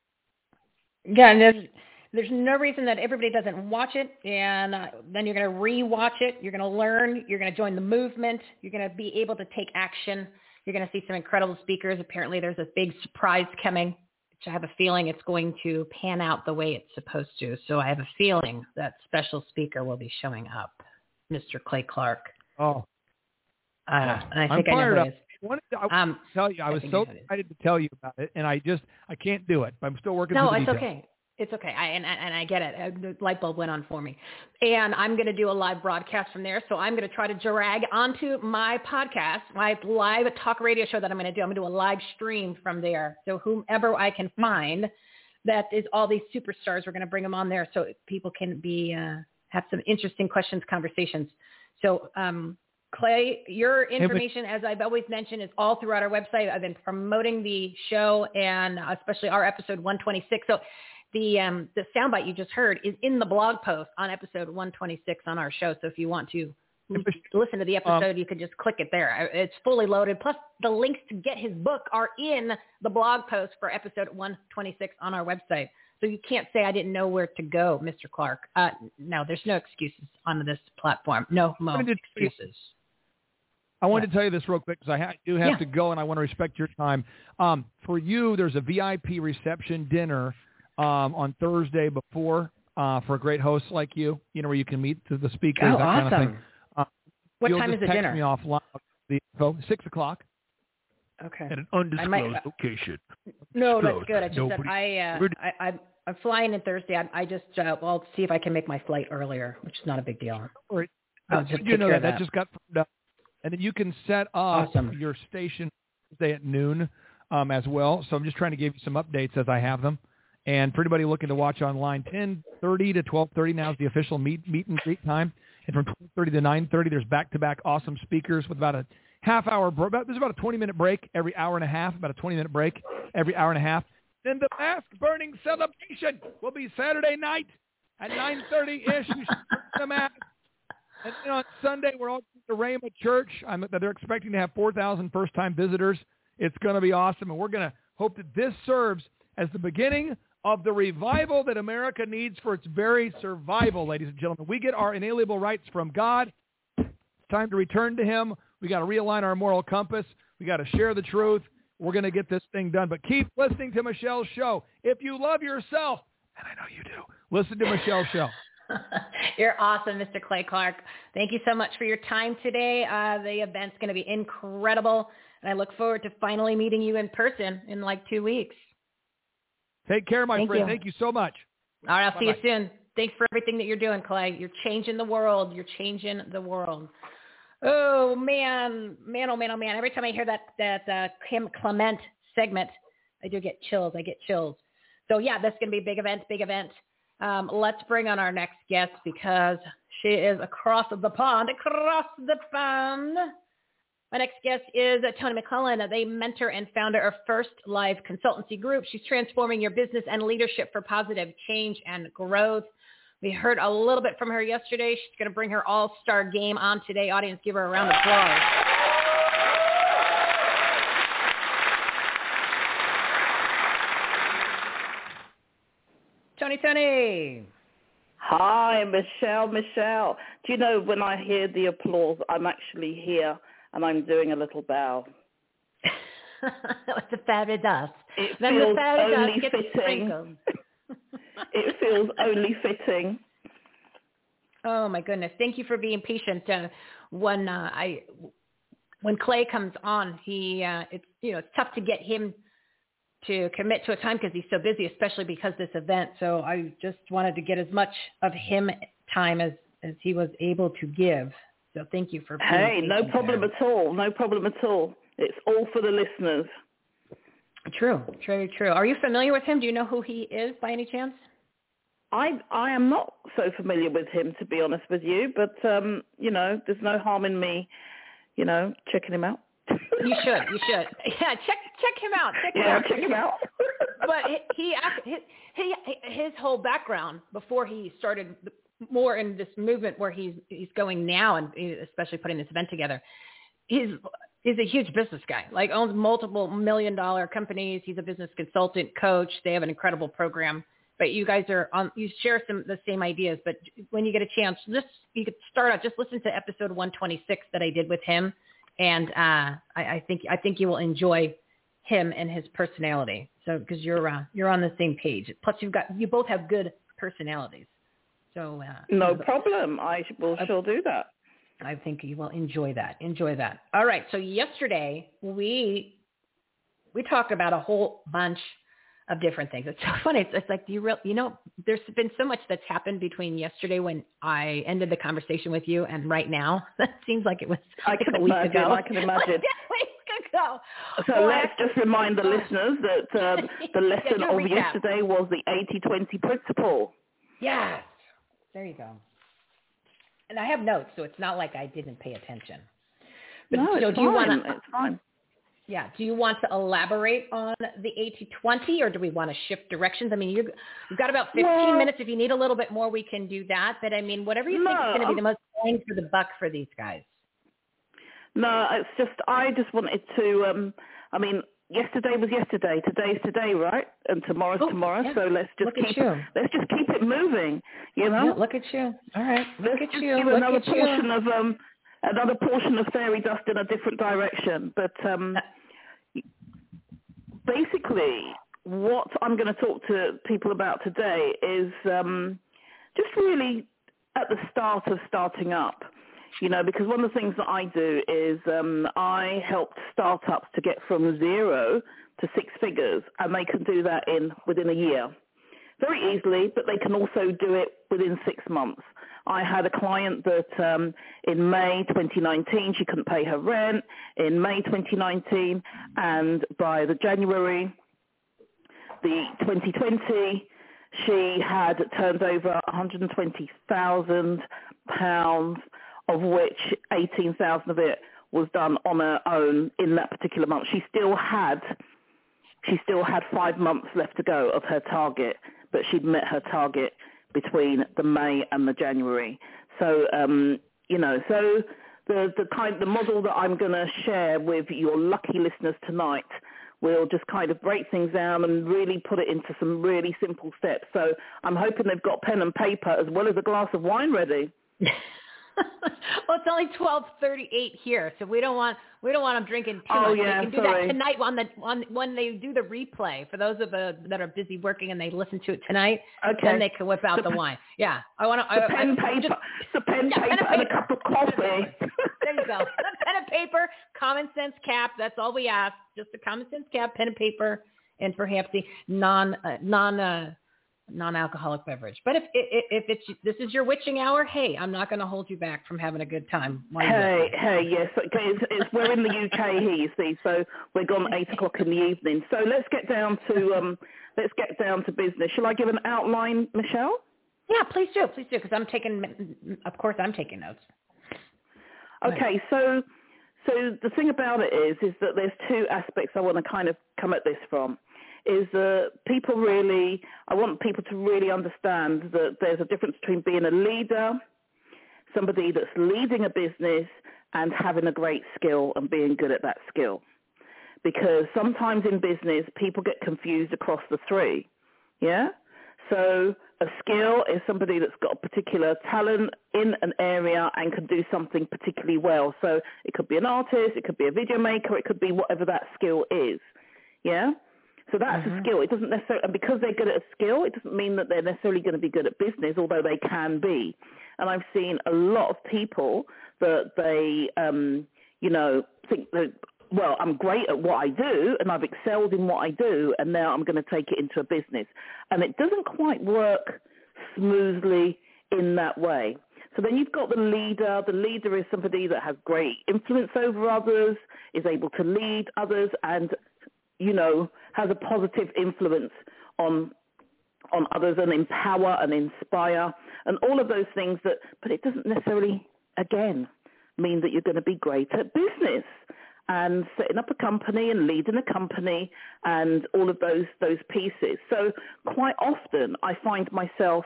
Yeah, and there's no reason that everybody doesn't watch it, and uh, then you're going to re-watch it. You're going to learn. You're going to join the movement. You're going to be able to take action. You're going to see some incredible speakers. Apparently, there's a big surprise coming, which I have a feeling it's going to pan out the way it's supposed to. So I have a feeling that special speaker will be showing up, Mr. Clay Clark. Oh, Uh, and I I'm think I know who up. I wanted to, I Um, tell you, I I was so I know who it is. excited to tell you about it, and I just I can't do it. I'm still working. No, the it's details. okay. It's okay. I and, and I get it. Uh, The light bulb went on for me. And I'm going to do a live broadcast from there. So I'm going to try to drag onto my podcast, my live talk radio show that I'm going to do. I'm going to do a live stream from there. So whomever I can find that is all these superstars, we're going to bring them on there so people can be uh, have some interesting questions, conversations. So um, Clay, your information, as I've always mentioned, is all throughout our website. I've been promoting the show and especially our episode 126. So the um, the soundbite you just heard is in the blog post on episode 126 on our show. So if you want to listen to the episode, you can just click it there. It's fully loaded. Plus, the links to get his book are in the blog post for episode 126 on our website. So you can't say I didn't know where to go, Mr. Clark. Uh, no, there's no excuses on this platform. No more wanted to tell you- excuses. I wanted to tell you this real quick because I ha- do have Yeah. to go and I want to respect your time. Um, for you, there's a VIP reception dinner um, on Thursday before uh, for a great host like you, you know, where you can meet the, the speakers, Oh, that kind of thing. Uh, What You'll time just is the text dinner? me offline. The info, 6 o'clock Okay. at an undisclosed might- location. No, that's good. I just Nobody, said I, uh, I, I, I'm flying in Thursday. I, I just, uh, well, I'll see if I can make my flight earlier, which is not a big deal. All right. I'll Uh, just you know that. that that. just got up. And then you can set up Awesome. your station Thursday at noon um, as well. So I'm just trying to give you some updates as I have them. And for anybody looking to watch online, 10:30 to 12:30 now is the official meet meet and greet time. And from 12:30 to 9:30, there's back-to-back awesome speakers with about a half hour. there's about a 20-minute break every hour and a half. About a 20-minute break every hour and a half. Then the mask burning celebration will be Saturday night at 9:30 ish. You should the mask. And then on Sunday, we're all at the Rhema Church. I'm, they're expecting to have 4,000 first-time visitors. It's going to be awesome, and we're going to hope that this serves as the beginning of the revival that America needs for its very survival, ladies and gentlemen. We get our inalienable rights from God. It's time to return to him. We got to realign our moral compass. We got to share the truth. We're going to get this thing done. But keep listening to Michelle's show. If you love yourself, and I know you do, listen to Michelle's show. You're awesome, Mr. Clay Clark. Thank you so much for your time today. Uh, the event's going to be incredible, and I look forward to finally meeting you in person in like two weeks. Take care, my Thank friend. you. Thank you so much. All right, I'll see you soon. Thanks for everything that you're doing, Clay. You're changing the world. You're changing the world. Oh man, man, oh man, oh man! Every time I hear that that uh, Kim Clement segment, I do get chills. I get chills. So yeah, that's going to be a big event. Big event. Um, let's bring on our next guest because she is across the pond. Across the pond. My next guest is uh, Toni McLelland, the mentor and founder of First Life Consultancy Group. She's transforming your business and leadership for positive change and growth. We heard a little bit from her yesterday. She's going to bring her all-star game on today. Audience, give her a round of applause. Toni, Toni. Hi, Michelle, Michelle. Do you know when I hear the applause, I'm actually here and I'm doing a little bow. the fabulous. It Then feels the fabulous only gets fitting. it feels only fitting. Oh my goodness! Thank you for being patient. Uh, when uh, I when Clay comes on, he uh, it's you know it's tough to get him to commit to a time because he's so busy, especially because this event. So I just wanted to get as much of him time as as he was able to give. So thank you for being Hey, no problem there. at all. No problem at all. It's all for the listeners. True, true, true. Are you familiar with him? Do you know who he is by any chance? I I am not so familiar with him to be honest with you, but um, you know, there's no harm in me, you know, checking him out. You should, you should. Yeah, check check him out. Check him yeah, out. check him out. but he, he his, he his whole background before he started more in this movement where he's he's going now and especially putting this event together he's he's a huge business guy like owns multiple million dollar companies he's a business consultant coach they have an incredible program but you guys are on you share some the same ideas but when you get a chance just you could start out just listen to episode 126 that i did with him and uh i, I think i think you will enjoy him and his personality. So because you're uh, you're on the same page. Plus you've got you both have good personalities. So uh, no problem. I will sure do that. I think you will enjoy that. Enjoy that. All right. So yesterday we we talked about a whole bunch of different things. It's so funny. It's, it's like do you real you know there's been so much that's happened between yesterday when I ended the conversation with you and right now. That seems like it was I like can a week imagine. ago. I can imagine. Like a week ago. So Well, let's just remind the listeners that um, the lesson a of recap. yesterday was the 80-20 principle. Yes. There you go. And I have notes, so it's not like I didn't pay attention. But no, so it's do you fine. want to? It's fine. Yeah. Do you want to elaborate on the 80-20 or do we want to shift directions? I mean, you're, you've got about 15 Well- minutes. If you need a little bit more, we can do that. But I mean, whatever you think is going to be the most bang for the buck for these guys. No, it's just I just wanted to. Um, I mean, yesterday was yesterday. Today's today, right? And tomorrow's Oh, tomorrow. yeah. So let's just Look keep you. let's just keep it moving. You know. Yeah, look at you. All right. Look let's at just you. give Look another at you. portion of um another portion of fairy dust in a different direction. But um basically what I'm going to talk to people about today is um just really at the start of starting up. You know, because one of the things that I do is um, I help startups to get from zero to six figures, and they can do that in within a year very easily, but they can also do it within six months. I had a client that um, in May 2019 she couldn't pay her rent. In May 2019, and by the January the 2020, she had turned over 120,000 pounds, of which 18,000 of it was done on her own in that particular month. She still had she still had five months left to go of her target, but she'd met her target between the May and the January. So, um, you know, so the, the kind, the model that I'm going to share with your lucky listeners tonight will just kind of break things down and really put it into some really simple steps. So I'm hoping they've got pen and paper as well as a glass of wine ready. well, it's only twelve thirty-eight here, so we don't want we don't want them drinking too Oh, much. yeah, they can do sorry. that tonight on the on when they do the replay. For those of the that are busy working and they listen to it tonight, Okay. then they can whip out the, The- wine. Yeah, I want to. The I, pen, I, paper, just- the pen, Yeah, pen paper, and and a cup of coffee. there you go. pen and paper, common sense cap. That's all we ask. Just a common sense cap, pen and paper, and perhaps the non uh, non uh, non-alcoholic beverage. But if if, if it's this is your witching hour, hey, I'm not going to hold you back from having a good time. Hey, hey, yes. Okay, it's, it's, we're in the UK here, you see, so we're gone eight o'clock in the evening. So let's get down to um, let's get down to business. Shall I give an outline, Michelle? Yeah, please do, please do, because I'm taking, of course, I'm taking notes. Okay, so so the thing about it is is that there's two aspects I want to kind of come at this from. Is that people really? I want people to really understand that there's a difference between being a leader, somebody that's leading a business, and having a great skill and being good at that skill. Because sometimes in business, people get confused across the three. Yeah. So a skill is somebody that's got a particular talent in an area and can do something particularly well. So it could be an artist, it could be a video maker, it could be whatever that skill is. Yeah? So that's Mm-hmm. a skill. It doesn't necessarily, and because they're good at a skill, it doesn't mean that they're necessarily going to be good at business, although they can be. And I've seen a lot of people that they, um, you know, think that, well, I'm great at what I do and I've excelled in what I do and now I'm going to take it into a business. And it doesn't quite work smoothly in that way. So then you've got the leader. The leader is somebody that has great influence over others, is able to lead others and, you know, has a positive influence on on others and empower and inspire and all of those things that but it doesn't necessarily again mean that you're going to be great at business and setting up a company and leading a company and all of those those pieces. So quite often I find myself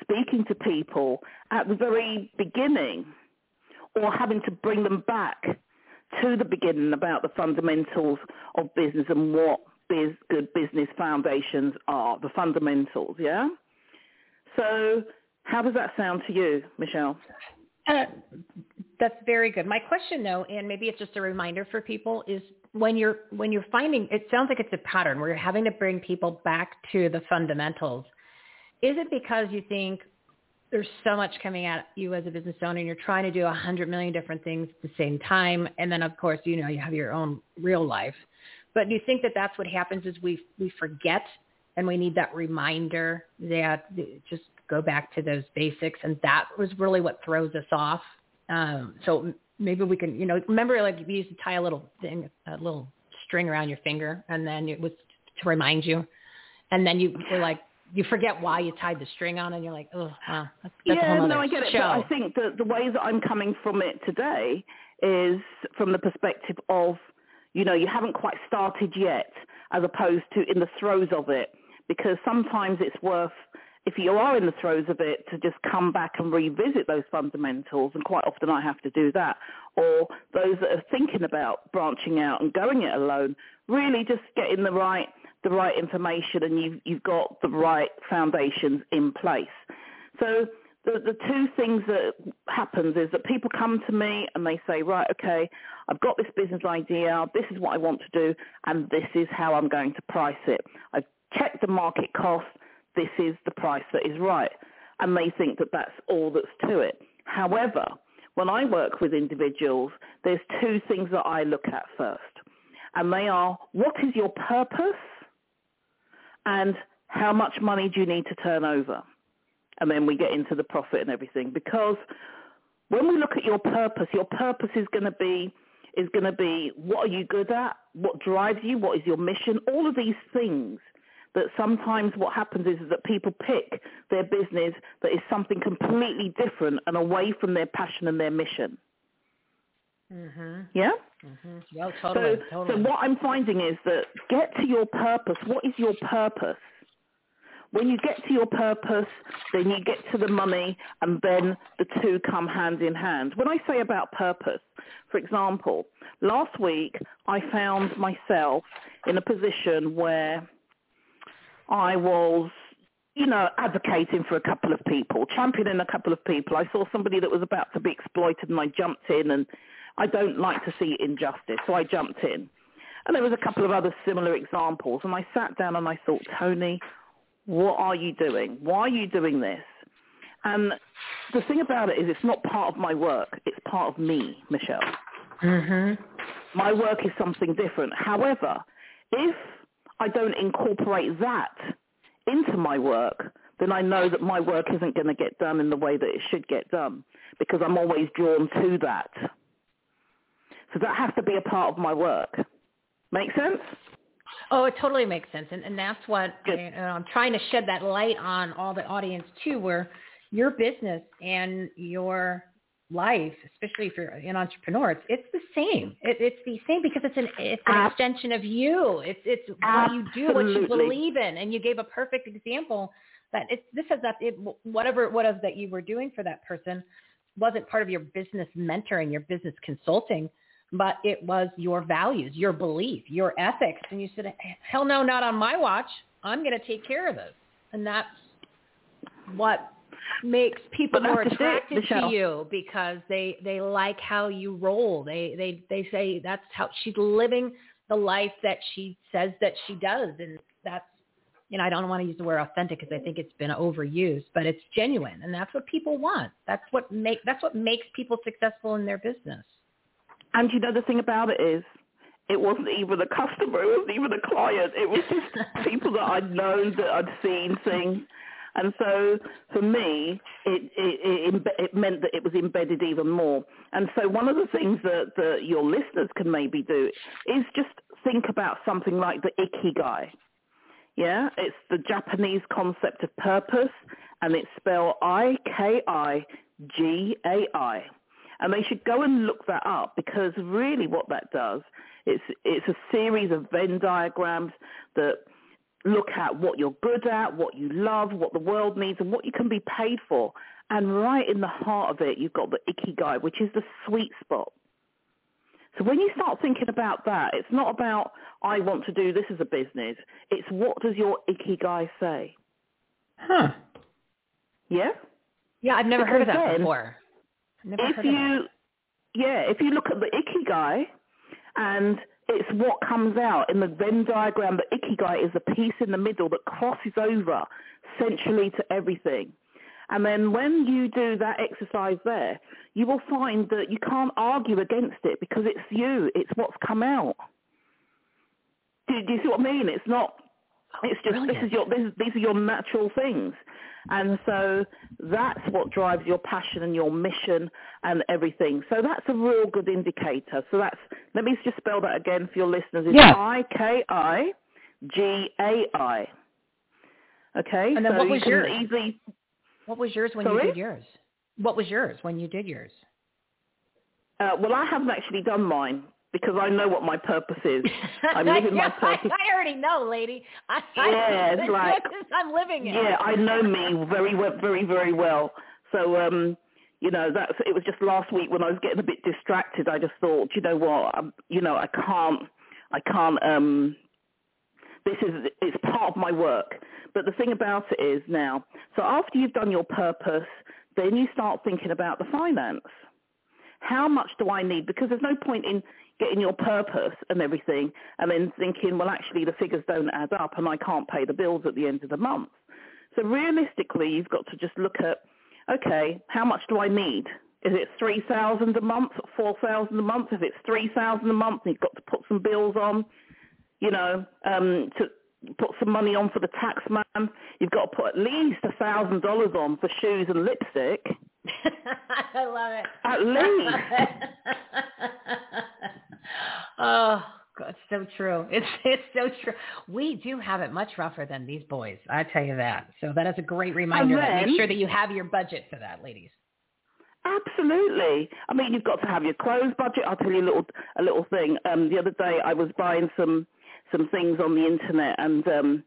speaking to people at the very beginning or having to bring them back to the beginning about the fundamentals of business and what biz, good business foundations are, the fundamentals, yeah? So how does that sound to you, Michelle? Uh, that's very good. My question, though, and maybe it's just a reminder for people, is when you're when you're finding it sounds like it's a pattern where you're having to bring people back to the fundamentals. Is it because you think there's so much coming at you as a business owner and you're trying to do a hundred million different things at the same time, and then of course you know you have your own real life. But do you think that that's what happens is we we forget and we need that reminder that just go back to those basics and that was really what throws us off um so maybe we can you know remember like you used to tie a little thing a little string around your finger and then it was to remind you and then you were like you forget why you tied the string on and you're like oh wow that's, that's yeah, no, I get it. show. But I think that the way that I'm coming from it today is from the perspective of, you know, you haven't quite started yet, as opposed to in the throes of it. Because sometimes it's worth, if you are in the throes of it, to just come back and revisit those fundamentals. And quite often I have to do that. Or those that are thinking about branching out and going it alone, really just getting the right the right information and you've, you've got the right foundations in place. So the, the two things that happens is that people come to me and they say, right, okay, I've got this business idea, this is what I want to do, and this is how I'm going to price it. I've checked the market cost, this is the price that is right. And they think that that's all that's to it. However, when I work with individuals, there's two things that I look at first. And they are, what is your purpose? And how much money do you need to turn over? and then we get into the profit and everything. Because when we look at your purpose, your purpose is going to be is going to be what are you good at, what drives you, what is your mission, all of these things. That sometimes what happens is, is that people pick their business that is something completely different and away from their passion and their mission. Mhm. Yeah. Mhm. Well, totally, so, totally. so what I'm finding is that get to your purpose. What is your purpose? When you get to your purpose, then you get to the money, and then the two come hand in hand. When I say about purpose, for example, last week I found myself in a position where I was, you know, advocating for a couple of people, championing a couple of people. I saw somebody that was about to be exploited, and I jumped in, and I don't like to see injustice, so I jumped in. And there was a couple of other similar examples, and I sat down and I thought, Toni, what are you doing? Why are you doing this? And the thing about it is it's not part of my work. It's part of me, Michelle. Mhm. My work is something different. However, if I don't incorporate that into my work, then I know that my work isn't going to get done in the way that it should get done because I'm always drawn to that. So that has to be a part of my work. Make sense? Oh, it totally makes sense, and and that's what I, Good. I'm trying to shed that light on all the audience too, where your business and your life, especially if you're an entrepreneur, it's it's the same. It, it's the same because it's an it's an extension of you. It's it's what you do, what you believe in, and you gave a perfect example that it's this is that it, whatever it was that you were doing for that person wasn't part of your business mentoring, your business consulting but it was your values, your belief, your ethics. And you said, hell no, not on my watch. I'm going to take care of this. And that's what makes people more attracted to you because they they like how you roll. They they they say that's how she's living the life that she says that she does, and that's you know I don't want to use the word authentic because I think it's been overused, but it's genuine, and that's what people want. That's what make that's what makes people successful in their business. And you know the thing about it is, it wasn't even a customer, it wasn't even a client. It was just people that I'd known, that I'd seen things. And so for me, it, it, it, imbe- it meant that it was embedded even more. And so one of the things that, that your listeners can maybe do is just think about something like the ikigai. Yeah, it's the Japanese concept of purpose, and it's spelled I-K-I-G-A-I. And they should go and look that up because really what that does, it's, it's a series of Venn diagrams that look at what you're good at, what you love, what the world needs, and what you can be paid for. And right in the heart of it, you've got the ikigai, which is the sweet spot. So when you start thinking about that, it's not about, I want to do this as a business. It's what does your ikigai say? Huh. Yeah? Yeah, I've never heard of that then, before. If heard of that. you, yeah, if you look at the ikigai and it's what comes out in the Venn diagram, the ikigai is the piece in the middle that crosses over centrally to everything. And then when you do that exercise there, you will find that you can't argue against it because it's you. It's what's come out. Do, do you see what I mean? It's not. It's just this is your this, these are your natural things, and so that's what drives your passion and your mission and everything. So that's a real good indicator. So that's let me just spell that again for your listeners. It's Yeah. I K I G A I. Okay. And then so what was can yours? Easily, What was yours when Sorry? you did yours? What was yours when you did yours? uh, well, I haven't actually done mine because I know what my purpose is. I'm living my purpose. I already know, lady. I, Yeah, I, it's like- I'm living it. Yeah, I know me very, very, very well. So, um, you know, that's it was just last week when I was getting a bit distracted. I just thought, you know what, I'm, you know, I can't, I can't. um This is it's part of my work. But the thing about it is now, so after you've done your purpose, then you start thinking about the finance. How much do I need? Because there's no point in getting your purpose and everything and then thinking, well, actually the figures don't add up and I can't pay the bills at the end of the month. So realistically, you've got to just look at, okay, how much do I need? Is it 3000 a month, 4000 a month? If it's 3000 a month, you've got to put some bills on, you know, um, to put some money on for the tax man. You've got to put at least $1,000 on for shoes and lipstick. I love it. At least. oh, God, it's so true. It's it's so true. We do have it much rougher than these boys. I tell you that. So that is a great reminder. then- make sure that you have your budget for that, ladies. Absolutely. I mean, you've got to have your clothes budget. I'll tell you a little a little thing. Um, the other day, I was buying some some things on the internet, and um,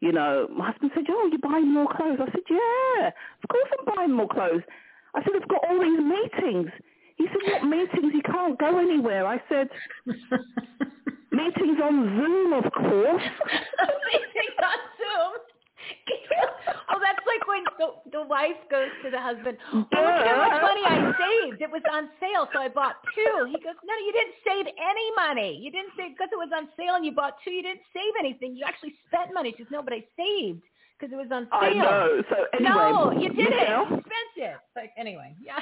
you know, my husband said, "Oh, you're buying more clothes." I said, "Yeah, of course I'm buying more clothes." I said, "I've got all these meetings." He said, "What meetings? He can't go anywhere." I said, "Meetings on Zoom, of course." Meeting on Zoom. oh, that's like when the, the wife goes to the husband. Oh, look at how much money I saved. It was on sale, so I bought two. He goes, No, you didn't save any money. You didn't save because it was on sale and you bought two. You didn't save anything. You actually spent money. She goes, No, but I saved because it was on sale. I know. So anyway, no, you didn't. Michelle, You spent it. Like anyway, yeah.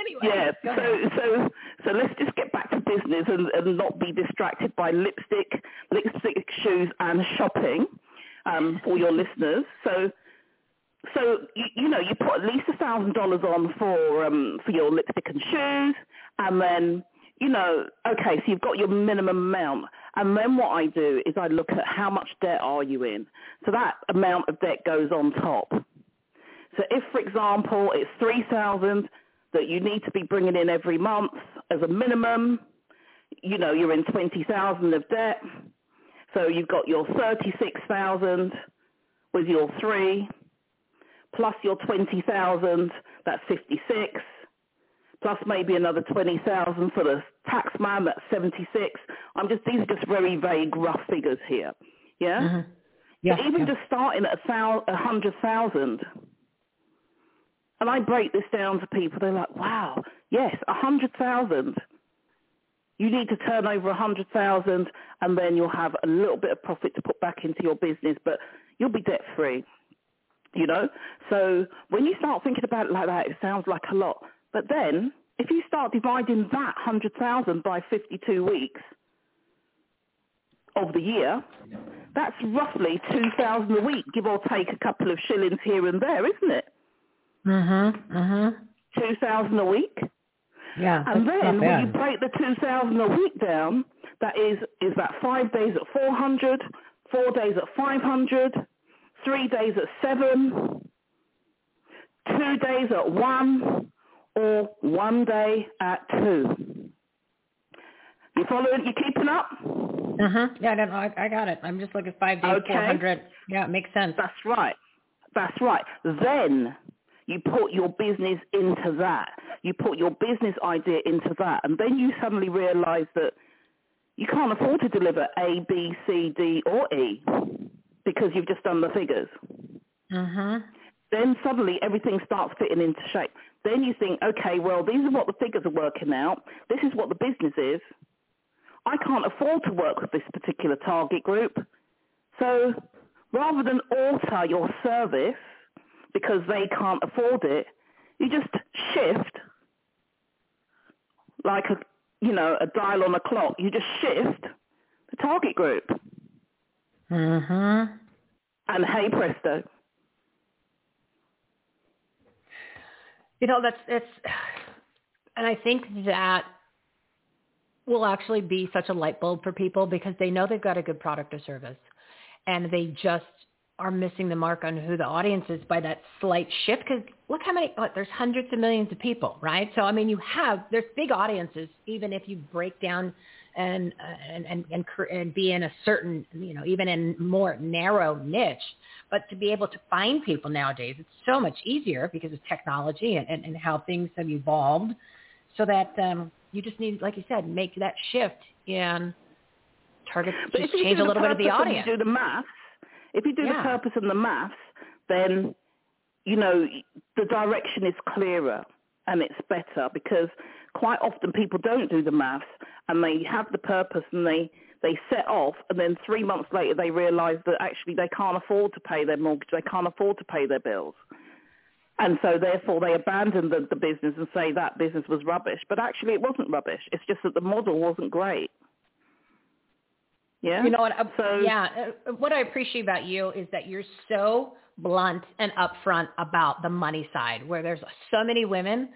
anyway. Yeah, so so so let's just get back to business and, and not be distracted by lipstick, lipstick, shoes, and shopping um, for your listeners. So so you, you know you put at least a thousand dollars on for um, for your lipstick and shoes, and then you know okay, so you've got your minimum amount, and then what I do is I look at how much debt are you in. So that amount of debt goes on top. So if, for example, it's 3000 that you need to be bringing in every month as a minimum, you know, you're in 20,000 of debt. So you've got your 36,000 with your three, plus your 20,000, that's 56, plus maybe another 20,000 for the tax man, that's 76. I'm just, these are just very vague, rough figures here. Yeah? Mhm. Yeah, But even yeah. just starting at a thou- a hundred thousand, And I break this down to people. They're like, wow, yes, a hundred thousand. You need to turn over a hundred thousand, and then you'll have a little bit of profit to put back into your business, but you'll be debt free. You know, so when you start thinking about it like that, it sounds like a lot. But then, if you start dividing that hundred thousand by fifty-two weeks of the year, that's roughly two thousand a week, give or take a couple of shillings here and there, isn't it? Mhm. Mhm. Two thousand a week. Yeah. And then when you break the 2,000 a week down, that is, is that five days at 400, four days at 500, three days at seven, two days at one, or one day at two. You following? You keeping up? Mhm. Yeah, no, I, I got it. I'm just looking at five days, Okay. 400. Yeah, it makes sense. That's right. That's right. Then you put your business into that. You put your business idea into that. And then you suddenly realize that you can't afford to deliver A, B, C, D, or E because you've just done the figures. Mhm. Then suddenly everything starts fitting into shape. Then you think, okay, well, these are what the figures are working out. This is what the business is. I can't afford to work with this particular target group. So rather than alter your service because they can't afford it, you just shift like a, you know, a dial on a clock. You just shift the target group. Mhm. And hey presto. You know, that's it's, and I think that will actually be such a light bulb for people because they know they've got a good product or service, and they just are missing the mark on who the audience is by that slight shift. Because look how many, what, there's hundreds of millions of people, right? So I mean, you have there's big audiences even if you break down and and and and, and be in a certain, you know, even in more narrow niche. But to be able to find people nowadays, it's so much easier because of technology and, and, and how things have evolved. So that um, you just need, like you said, make that shift in target, But just change a little bit of the audience. You do the math If you do Yeah. the purpose and the maths, then you know the direction is clearer and it's better because quite often people don't do the maths and they have the purpose and they they set off and then three months later they realise that actually they can't afford to pay their mortgage, they can't afford to pay their bills. And so therefore they abandon the, the business and say that business was rubbish. But actually it wasn't rubbish. It's just that the model wasn't great. Yeah. You know what? uh, So- yeah. uh, What I appreciate about you is that you're so blunt and upfront about the money side, where there's so many women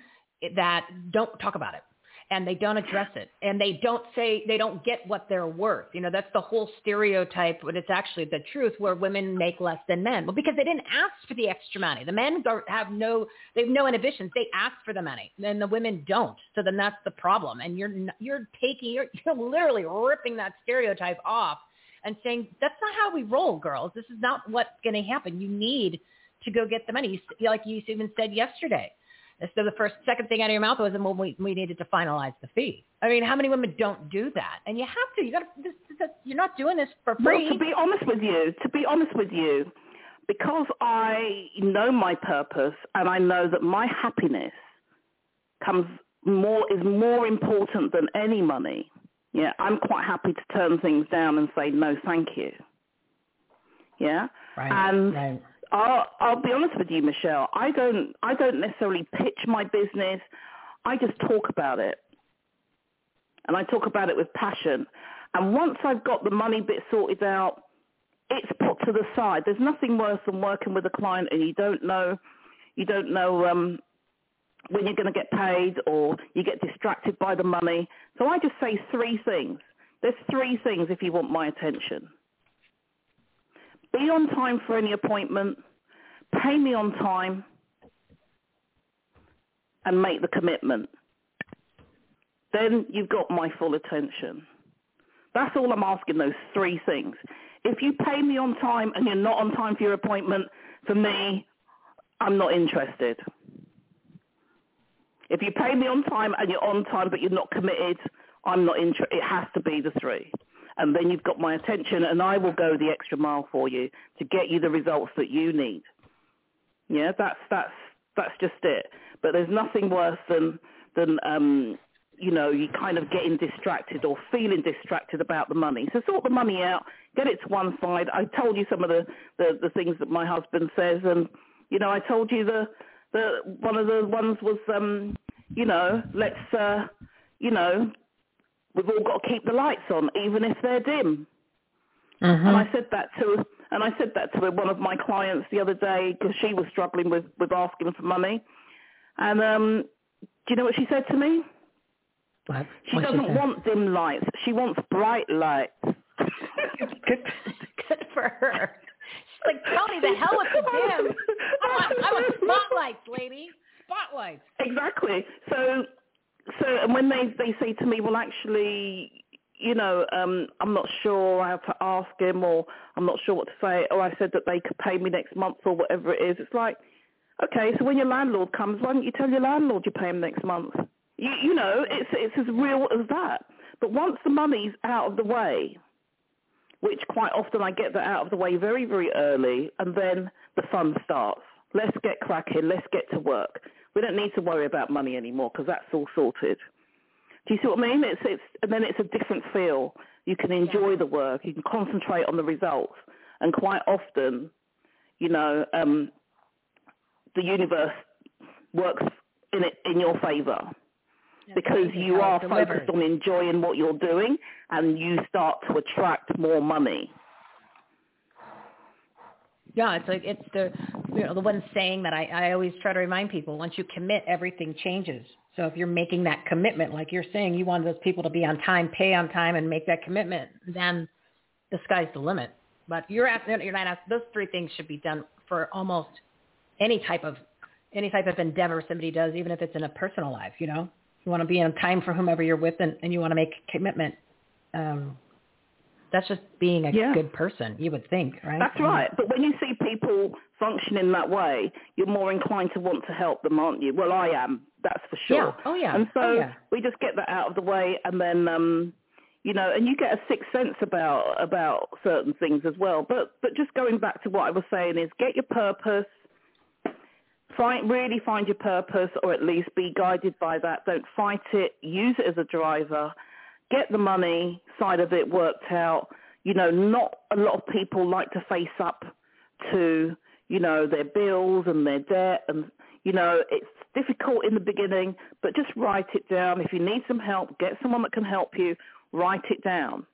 that don't talk about it and they don't address it and they don't say they don't get what they're worth. You know, that's the whole stereotype, but it's actually the truth where women make less than men. Well, because they didn't ask for the extra money. The men have no, they have no inhibitions. They ask for the money, and the women don't. So then that's the problem. And you're you're taking, you're, you're literally ripping that stereotype off and saying that's not how we roll, girls. This is not what's going to happen. You need to go get the money, You like you even said yesterday. So the first, second thing out of your mouth was, well, we, we needed to finalize the fee. I mean, how many women don't do that? And you have to. You got to. You're not doing this for free. Well, to be honest with you, to be honest with you, because I know my purpose and I know that my happiness comes more is more important than any money. Yeah, I'm quite happy to turn things down and say no, thank you. Yeah, Right. and right. I'll, I'll be honest with you, Michelle. I don't I don't necessarily pitch my business. I just talk about it, and I talk about it with passion. And once I've got the money bit sorted out, it's put to the side. There's nothing worse than working with a client and you don't know, you don't know um, when you're going to get paid, or you get distracted by the money. So I just say three things. There's three things if you want my attention. Be on time for any appointment, pay me on time, and make the commitment. Then you've got my full attention. That's all I'm asking, those three things. If you pay me on time and you're not on time for your appointment, for me, I'm not interested. If you pay me on time and you're on time but you're not committed, I'm not interested. It has to be the three. And then you've got my attention and I will go the extra mile for you to get you the results that you need. Yeah, that's, that's, That's just it. But there's nothing worse than than um, you know you kind of getting distracted or feeling distracted about the money. So sort the money out, get it to one side. I told you some of the the, the things that my husband says, and you know I told you the the one of the ones was um, you know let's uh, you know we've all got to keep the lights on even if they're dim. Mm-hmm. And I said that to and I said that to one of my clients the other day because she was struggling with with asking for money. And um, do you know what she said to me? What? She What'd doesn't say? want dim lights. She wants bright lights. good, good for her. She's like, tell me the hell with the dim. I want, I want spotlights, lady. Spotlights. Exactly. So, so, and when they they say to me, well, actually, you know, um, I'm not sure. I have to ask him, or I'm not sure what to say. Or I said that they could pay me next month, or whatever it is. It's like, okay, so when your landlord comes, why don't you tell your landlord you pay him next month? You, you know, it's it's as real as that. But once the money's out of the way, which quite often I get that out of the way very, very early, and then the fun starts. Let's get cracking. Let's get to work. We don't need to worry about money anymore because that's all sorted. Do you see what I mean? It's it's and then it's a different feel. You can enjoy the work. You can concentrate on the results, and quite often, you know, um, the universe works in it in your favor because you are focused on enjoying what you're doing, and you start to attract more money. Yeah, it's like it's the you know the one saying that I, I always try to remind people: once you commit, everything changes. So if you're making that commitment, like you're saying, you want those people to be on time, pay on time, and make that commitment, then the sky's the limit. But you're at you're not asked, those three things should be done for almost any type of any type of endeavor somebody does, even if it's in a personal life. You know, you want to be on time for whomever you're with, and, and you want to make a commitment. Um, that's just being a Yeah. good person, you would think, right? That's I mean, right. But when you see people functioning that way, you're more inclined to want to help them, aren't you? Well, I am. That's for sure. Yeah. Oh, yeah. And so Oh, yeah. we just get that out of the way, and then um, you know, and you get a sixth sense about about certain things as well. But but just going back to what I was saying is, get your purpose. Find really find your purpose, or at least be guided by that. Don't fight it. Use it as a driver. Get the money side of it worked out. You know, not a lot of people like to face up to you know their bills and their debt, and you know it's difficult in the beginning. But just write it down. If you need some help, get someone that can help you. Write it down.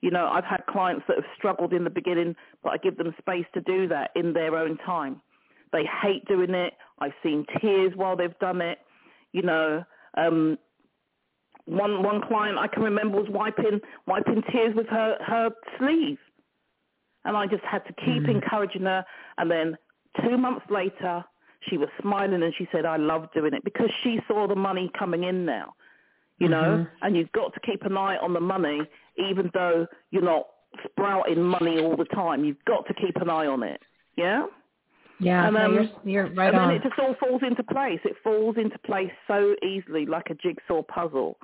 You know, I've had clients that have struggled in the beginning, but I give them space to do that in their own time. They hate doing it. I've seen tears while they've done it. You know, um, one one client I can remember was wiping wiping tears with her her sleeve, and I just had to keep encouraging her. And then two months later, she was smiling and she said, "I love doing it because she saw the money coming in now." You know, and you've got to keep an eye on the money, even though you're not sprouting money all the time. You've got to keep an eye on it. Yeah. Yeah, And, no, um, you're, you're right and on. then it just all falls into place. It falls into place so easily, like a jigsaw puzzle,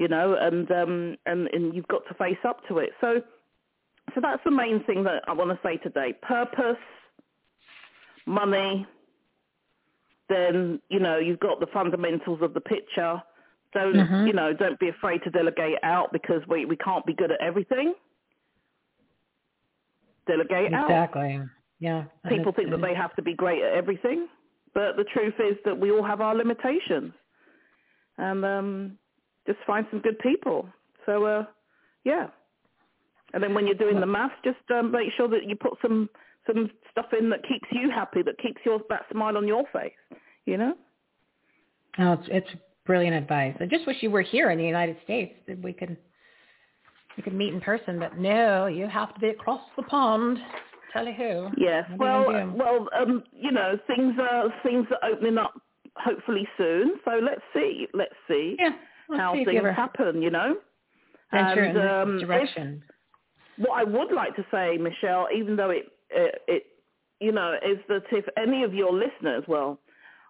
you know. And um, and and you've got to face up to it. So, so that's the main thing that I want to say today: purpose, money. Then you know you've got the fundamentals of the picture. Don't Mhm. you know? Don't be afraid to delegate out because we we can't be good at everything. Delegate out exactly. Yeah. people think that they have to be great at everything, but the truth is that we all have our limitations. And um, just find some good people. So, uh, yeah. And then when you're doing the math, just um, make sure that you put some some stuff in that keeps you happy, that keeps your that smile on your face. You know? Oh, it's, it's brilliant advice. I just wish you were here in the United States that we could we could meet in person. But no, you have to be across the pond. Tell you who. Yes. What Well, well, um, you know, things are things are opening up hopefully soon. So let's see, let's see Yeah. How see if you things ever happen. You know. venture And, in this um, if- what I would like to say, Michelle, even though it, it, it you know, is that if any of your listeners, well,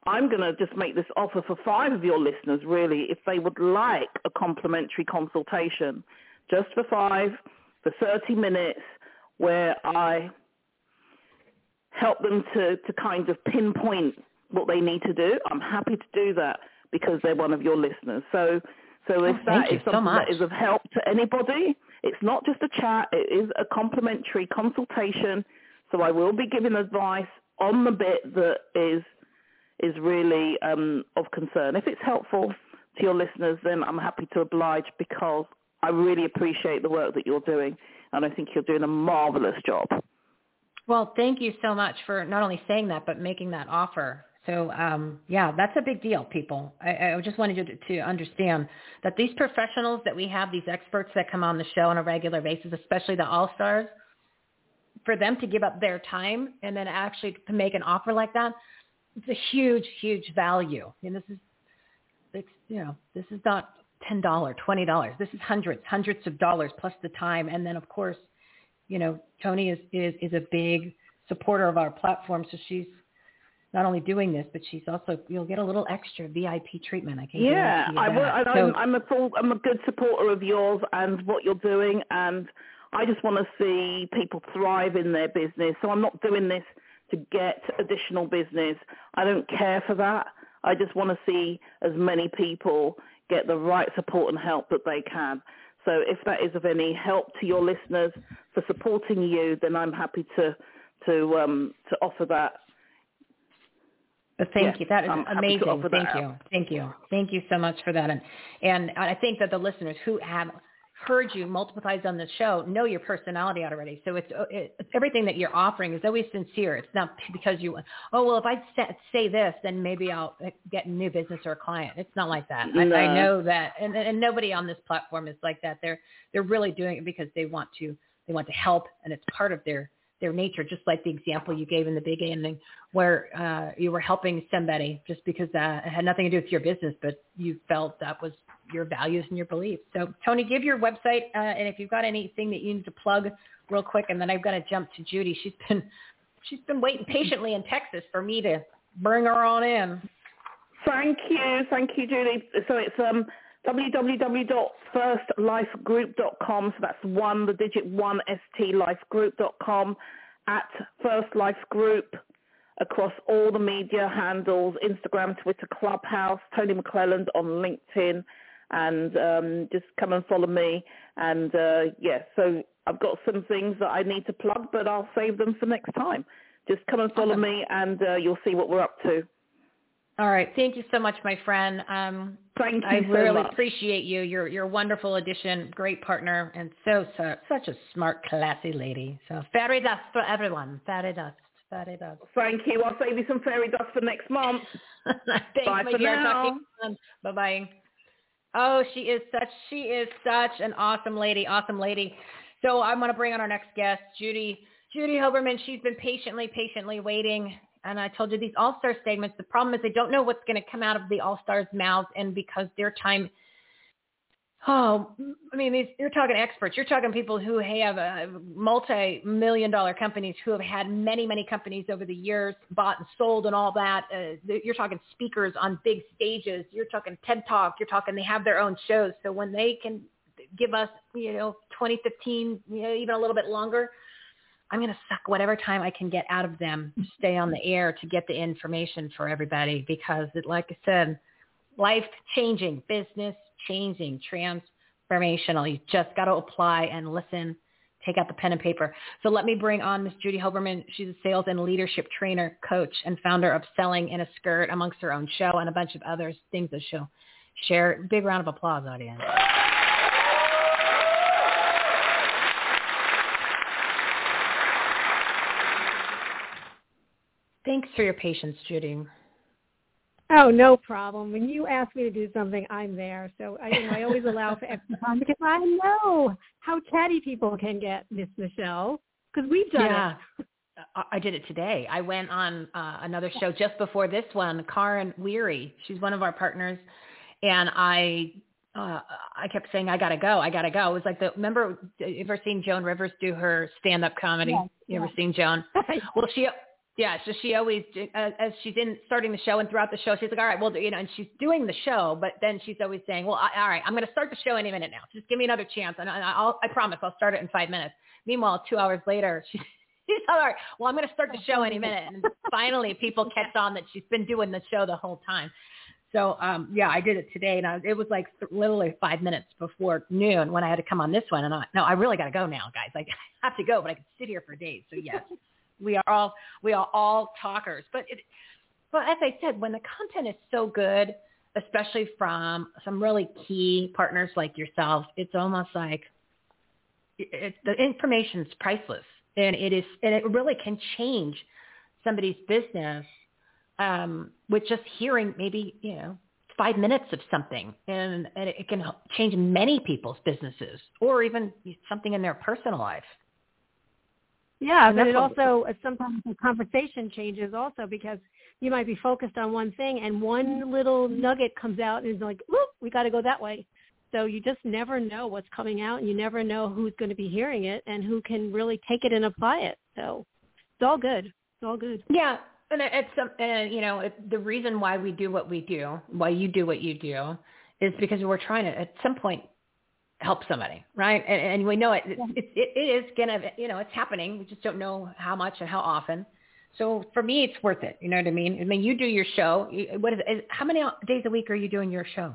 I'm going to just make this offer for five of your listeners, really, if they would like a complimentary consultation, just for five, for 30 minutes, where I help them to, to kind of pinpoint what they need to do, I'm happy to do that because they're one of your listeners. So, so if Oh, that is you so that is of help to anybody, it's not just a chat. It is a complimentary consultation. So I will be giving advice on the bit that is is really um, of concern. If it's helpful to your listeners, then I'm happy to oblige because I really appreciate the work that you're doing, and I think you're doing a marvelous job. Well, thank you so much for not only saying that, but making that offer. So, um, yeah, that's a big deal, people. I, I just wanted you to, to understand that these professionals that we have, these experts that come on the show on a regular basis, especially the all-stars, for them to give up their time and then actually to make an offer like that, it's a huge, huge value. And this is, it's, you know, this is not $10, $20. This is hundreds, hundreds of dollars plus the time. And then, of course, you know, Toni is, is, is a big supporter of our platform. So she's not only doing this, but she's also, you'll get a little extra VIP treatment. I can Yeah, I will, and so, I'm, I'm a full, I'm a good supporter of yours and what you're doing, and I just want to see people thrive in their business. So I'm not doing this to get additional business. I don't care for that. I just want to see as many people get the right support and help that they can. So if that is of any help to your listeners for supporting you, then I'm happy to to um, to offer that. But thank Yeah, you. That is I'm amazing. that Thank out. you. Thank you. Thank you so much for that. And and I think that the listeners who have heard you multiple times on the show know your personality already. So it's, uh, it, it's everything that you're offering is always sincere. It's not because you oh well if I say this then maybe I'll uh, get a new business or a client. It's not like that. I, I know that, and and nobody on this platform is like that. They're they're really doing it because they want to they want to help and it's part of their their nature, just like the example you gave in the big ending where uh, you were helping somebody just because uh, it had nothing to do with your business, but you felt that was your values and your beliefs. So Toni, give your website, uh, and if you've got anything that you need to plug real quick, and then I've got to jump to Judy. She's been she's been waiting patiently in Texas for me to bring her on in. Thank you, thank you, Julie. So it's um, www.firstlifegroup.com. So that's one, the digit one, stlifegroup.com at First Life Group across all the media handles, Instagram, Twitter, Clubhouse, Toni McLelland on LinkedIn, and um, just come and follow me. And uh, yeah, so I've got some things that I need to plug, but I'll save them for next time. Just come and follow me, and uh, you'll see what we're up to. All right. Thank you so much, my friend. Um, Thank you I really much. appreciate you. You're you're a wonderful addition, great partner, and so, so such a smart, classy lady. So fairy dust for everyone. Fairy dust. Fairy dust. Thank you. I'll save you some fairy dust for next month. Thanks, Bye for now. To Bye bye. Oh, she is such she is such an awesome lady, awesome lady. So I'm gonna bring on our next guest, Judy. Judy Hoberman. She's been patiently, patiently waiting. And I told you these all-star segments. The problem is they don't know what's going to come out of the all-stars' mouths, and because their time Oh, I mean, these, you're talking experts. You're talking people who have uh, multi-million dollar companies who have had many, many companies over the years, bought and sold and all that. Uh, you're talking speakers on big stages. You're talking TED Talk. You're talking they have their own shows. So when they can give us, you know, 20, 15, you know, even a little bit longer, I'm going to suck whatever time I can get out of them to stay on the mm-hmm. air to get the information for everybody because, it, like I said, life changing, business changing, transformational. You just got to apply and listen. Take out the pen and paper. So let me bring on Miss Judy Hoberman. She's a sales and leadership trainer, coach, and founder of Selling in a Skirt amongst her own show and a bunch of other things that she'll share. Big round of applause, audience. Thanks for your patience, Judy. Oh, no problem. When you ask me to do something, I'm there. So I, you know, I always allow for extra time because I know how chatty people can get, Miss Michelle, because we've done yeah. it. I- I did it today. I went on uh, another show just before this one. Karen Weary, she's one of our partners, and I uh, I kept saying I gotta go, I gotta go. It was like the remember you ever seen Joan Rivers do her stand up comedy? Yes, you ever seen Joan? Well, she yeah, so she always as, as she's in starting the show and throughout the show, she's like, all right, well, you know, and she's doing the show, but then she's always saying, well, I, all right, I'm going to start the show any minute now. Just give me another chance, and I- I'll I promise I'll start it in five minutes. Meanwhile, two hours later, she she's all right. Well, I'm going to start the show any minute. And finally, people catch on that she's been doing the show the whole time. So um, yeah, I did it today, and I, it was like literally five minutes before noon when I had to come on this one. And I no, I really got to go now, guys. I have to go, but I could sit here for days. So yes, we are all we are all talkers. But it, well, as I said, when the content is so good, especially from some really key partners like yourself, it's almost like it, it, the information is priceless, and it is, and it really can change somebody's business um, with just hearing maybe you know five minutes of something, and, and it can change many people's businesses or even something in their personal life. Yeah, but it also sometimes the conversation changes also because you might be focused on one thing and one mm-hmm. little nugget comes out and is like, "Whoop, we got to go that way." So you just never know what's coming out, and you never know who's going to be hearing it and who can really take it and apply it. So it's all good. It's all good. Yeah, and it's some, and you know, it, the reason why we do what we do, why you do what you do, is because we're trying to at some point help somebody, right? And, and we know it, yeah. it, it, it is gonna, you know, it's happening. We just don't know how much and how often. So for me, it's worth it. You know what I mean? I mean, you do your show. What is it? How many days a week are you doing your show?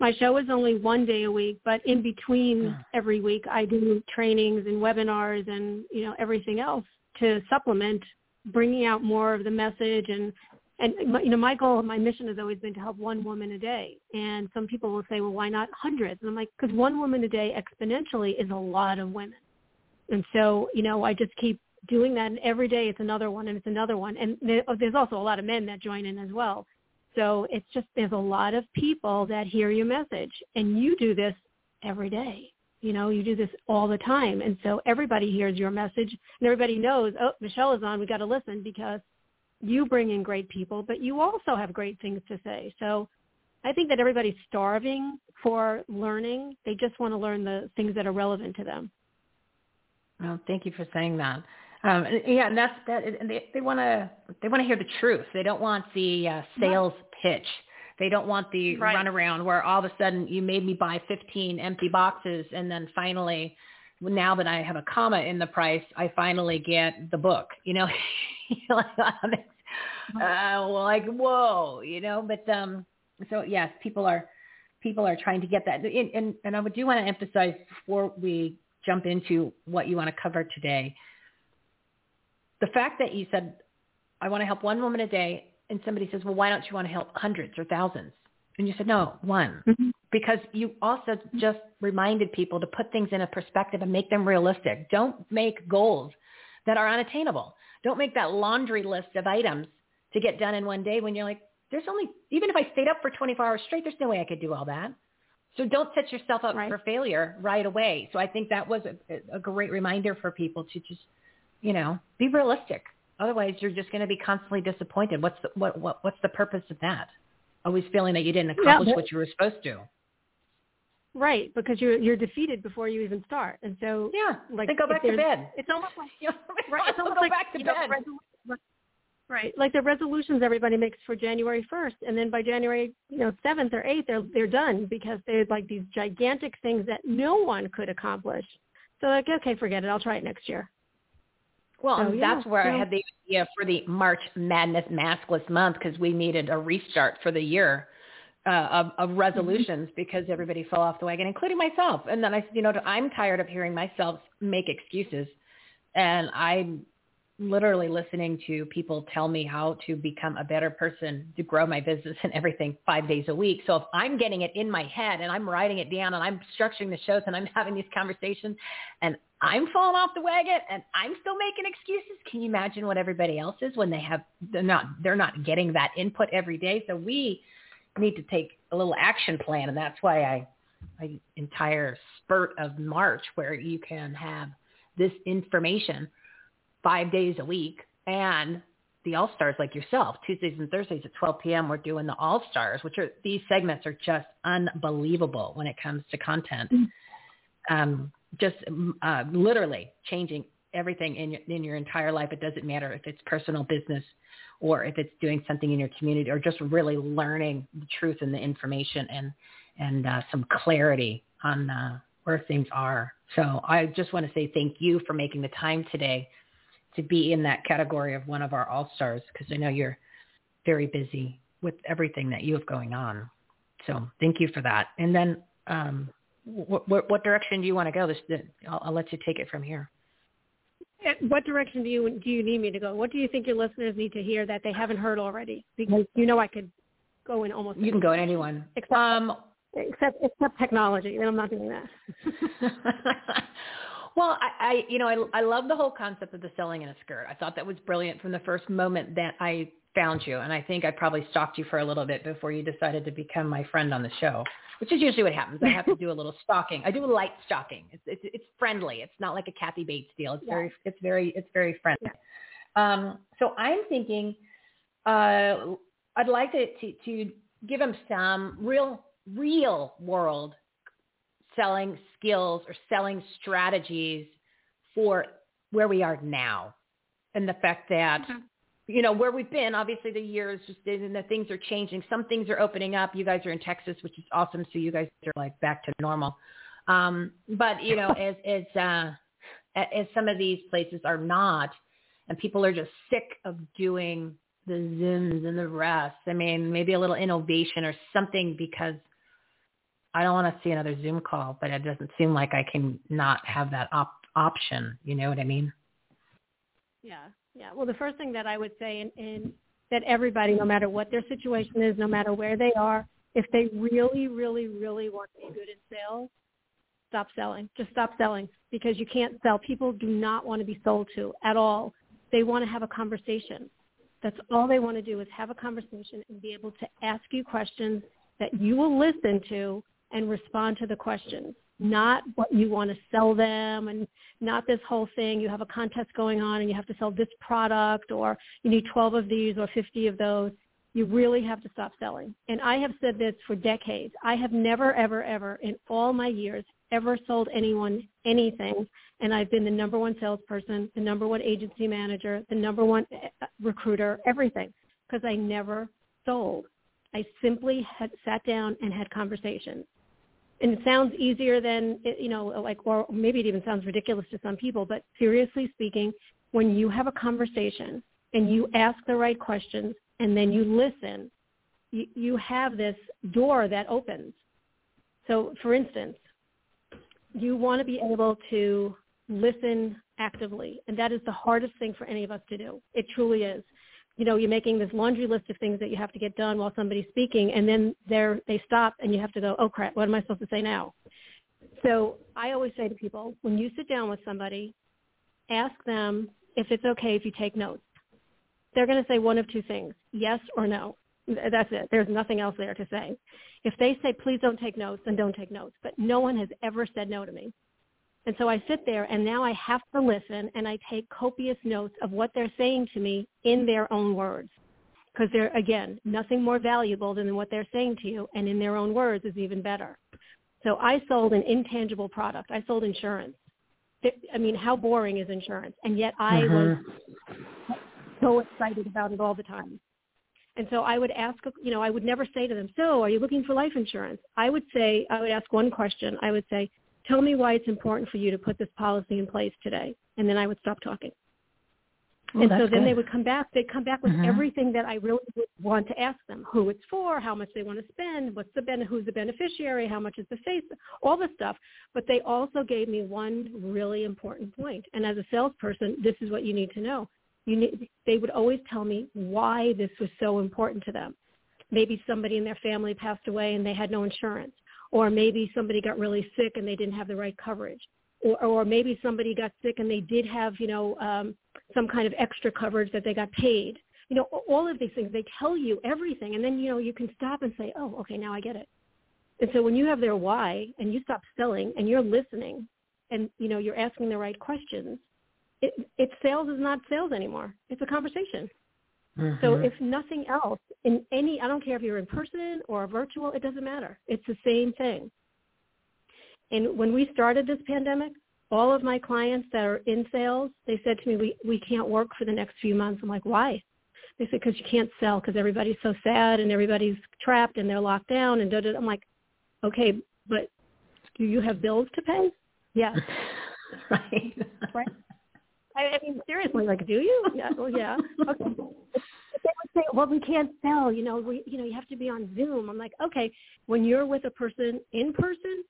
My show is only one day a week, but in between every week, I do trainings and webinars and you know everything else to supplement bringing out more of the message and and you know my goal my mission has always been to help one woman a day. And some people will say well why not hundreds? And i'm like because one woman a day exponentially is a lot of women. And so you know i just keep doing that. And every day it's another one and it's another one. And oh, there's also a lot of men that join in as well. So it's just there's a lot of people that hear your message. And you do this every day. You know, you do this all the time. And so everybody hears your message. And everybody knows, oh, Michelle is on. We got to listen because you bring in great people, but you also have great things to say. So I think that everybody's starving for learning. They just want to learn the things that are relevant to them. Well, thank you for saying that. Um, yeah, and that's that. And they they want to they want to hear the truth. They don't want the uh, sales pitch they don't want the right. runaround where all of a sudden you made me buy 15 empty boxes and then finally, now that I have a comma in the price, I finally get the book. You know, uh, well, like whoa, you know. But um, so yes, people are people are trying to get that. And and, and I do want to emphasize before we jump into what you want to cover today, the fact that you said I want to help one woman a day and somebody says, well, why don't you want to help hundreds or thousands? And you said, no, one. Mm-hmm. Because you also just reminded people to put things in a perspective and make them realistic. Don't make goals that are unattainable. Don't make that laundry list of items to get done in one day when you're like, there's only, even if I stayed up for 24 hours straight, there's no way I could do all that. So don't set yourself up right. for failure right away. So I think that was a, a great reminder for people to just, you know, be realistic. Otherwise, you're just going to be constantly disappointed. What's the, what, what what's the purpose of that? Always feeling that you didn't accomplish yeah, what you were supposed to. Right, because you're you're defeated before you even start, and so yeah, like then go back to bed. It's almost like you know, right, it's almost go like, back to bed. Know, right, like the resolutions everybody makes for January first, and then by January you know seventh or eighth, they're they're done because they're like these gigantic things that no one could accomplish. So like, okay, forget it. I'll try it next year. Well, oh, yeah. that's where I had the idea for the March Madness Maskless Month because we needed a restart for the year uh, of, of mm-hmm. resolutions because everybody fell off the wagon, including myself. And then I said, you know, I'm tired of hearing myself make excuses, and I'm literally listening to people tell me how to become a better person to grow my business and everything five days a week. So if I'm getting it in my head and I'm writing it down and I'm structuring the shows and I'm having these conversations and I'm falling off the wagon and I'm still making excuses. Can you imagine what everybody else is when they have they're not they're not getting that input every day? So we need to take a little action plan, and that's why I my entire spurt of March where you can have this information five days a week and the all stars like yourself tuesdays and thursdays at 12 p.m we're doing the all stars which are these segments are just unbelievable when it comes to content mm-hmm. um, just uh, literally changing everything in your, in your entire life. It doesn't matter if it's personal business or if it's doing something in your community or just really learning the truth and the information and, and uh, some clarity on uh, where things are. So I just want to say thank you for making the time today to be in that category of one of our all-stars because I know you're very busy with everything that you have going on. So thank you for that. And then um, what, what, what direction do you want to go? This, I'll, I'll let you take it from here. What direction do you do you need me to go? What do you think your listeners need to hear that they haven't heard already? Because you know I could go in almost. You can go in anyone. Except, um, except except technology, and I'm not doing that. well, I, I you know I I love the whole concept of the selling in a skirt. I thought that was brilliant from the first moment that I found you, and I think I probably stalked you for a little bit before you decided to become my friend on the show, which is usually what happens. I have to do a little stalking. I do a light stalking. It's it's, it's friendly. It's not like a Kathy Bates deal. It's yeah. very it's very it's very friendly. Um, so I'm thinking uh, I'd like to, to to give them some real real world selling skills or selling strategies for where we are now and the fact that mm-hmm you know, where we've been, obviously the years just and the things are changing. Some things are opening up. You guys are in Texas, which is awesome. So you guys are like back to normal. Um, but you know, as as uh, as some of these places are not, and people are just sick of doing the Zooms and the rest. I mean, maybe a little innovation or something because I don't want to see another Zoom call, but it doesn't seem like I can not have that op- option. You know what I mean? Yeah. Yeah. Well, the first thing that I would say, and, and that everybody, no matter what their situation is, no matter where they are, if they really, really, really want to be good in sales, stop selling. Just stop selling because you can't sell. People do not want to be sold to at all. They want to have a conversation. That's all they want to do is have a conversation and be able to ask you questions that you will listen to and respond to the questions not what you want to sell them and not this whole thing. You have a contest going on and you have to sell this product or you need 12 of these or 50 of those. You really have to stop selling. And I have said this for decades. I have never, ever, ever in all my years ever sold anyone anything. And I've been the number one salesperson, the number one agency manager, the number one eh, recruiter, everything, because I never sold. I simply had sat down and had conversations and it sounds easier than you know like or maybe it even sounds ridiculous to some people but seriously speaking when you have a conversation and you ask the right questions and then you listen you, you have this door that opens. So for instance you want to be able to listen actively and that is the hardest thing for any of us to do. It truly is you know, you're making this laundry list of things that you have to get done while somebody's speaking, and then they're they stop, and you have to go, oh crap, what am I supposed to say now? So I always say to people, when you sit down with somebody, ask them if it's okay if you take notes. They're going to say one of two things, yes or no. That's it. There's nothing else there to say. If they say, please don't take notes, then don't take notes. But no one has ever said no to me. And so I sit there and now I have to listen and I take copious notes of what they're saying to me in their own words. Because they're, again, nothing more valuable than what they're saying to you and in their own words is even better. So I sold an intangible product. I sold insurance. I mean, how boring is insurance? And yet I mm-hmm. was so excited about it all the time. And so I would ask, you know, I would never say to them, so are you looking for life insurance? I would say, I would ask one question. I would say, tell me why it's important for you to put this policy in place today. And then I would stop talking. Oh, and so then good. they would come back. They'd come back with mm-hmm. everything that I really would want to ask them: who it's for, how much they want to spend, what's the ben- who's the beneficiary, how much is the face, all this stuff. But they also gave me one really important point. And as a salesperson, this is what you need to know. You need, they would always tell me why this was so important to them. Maybe somebody in their family passed away and they had no insurance or maybe somebody got really sick and they didn't have the right coverage or, or maybe somebody got sick and they did have you know um, some kind of extra coverage that they got paid. You know all of these things they tell you everything and then you know you can stop and say oh okay now i get it. And so when you have their why and you stop selling and you're listening and you know you're asking the right questions it, it sales is not sales anymore. It's a conversation Mm-hmm. So if nothing else, in any, I don't care if you're in person or virtual, it doesn't matter. It's the same thing. And when we started this pandemic, all of my clients that are in sales, they said to me, we, we can't work for the next few months. I'm like, why? They said, because you can't sell because everybody's so sad and everybody's trapped and they're locked down and da da. I'm like, okay, but do you have bills to pay? Yeah. right. right. I, mean, seriously, like, do you? Yeah. Well, yeah. Okay. They would say, well, we can't sell. You know, we, you know, you have to be on Zoom. I'm like, okay. When you're with a person in person,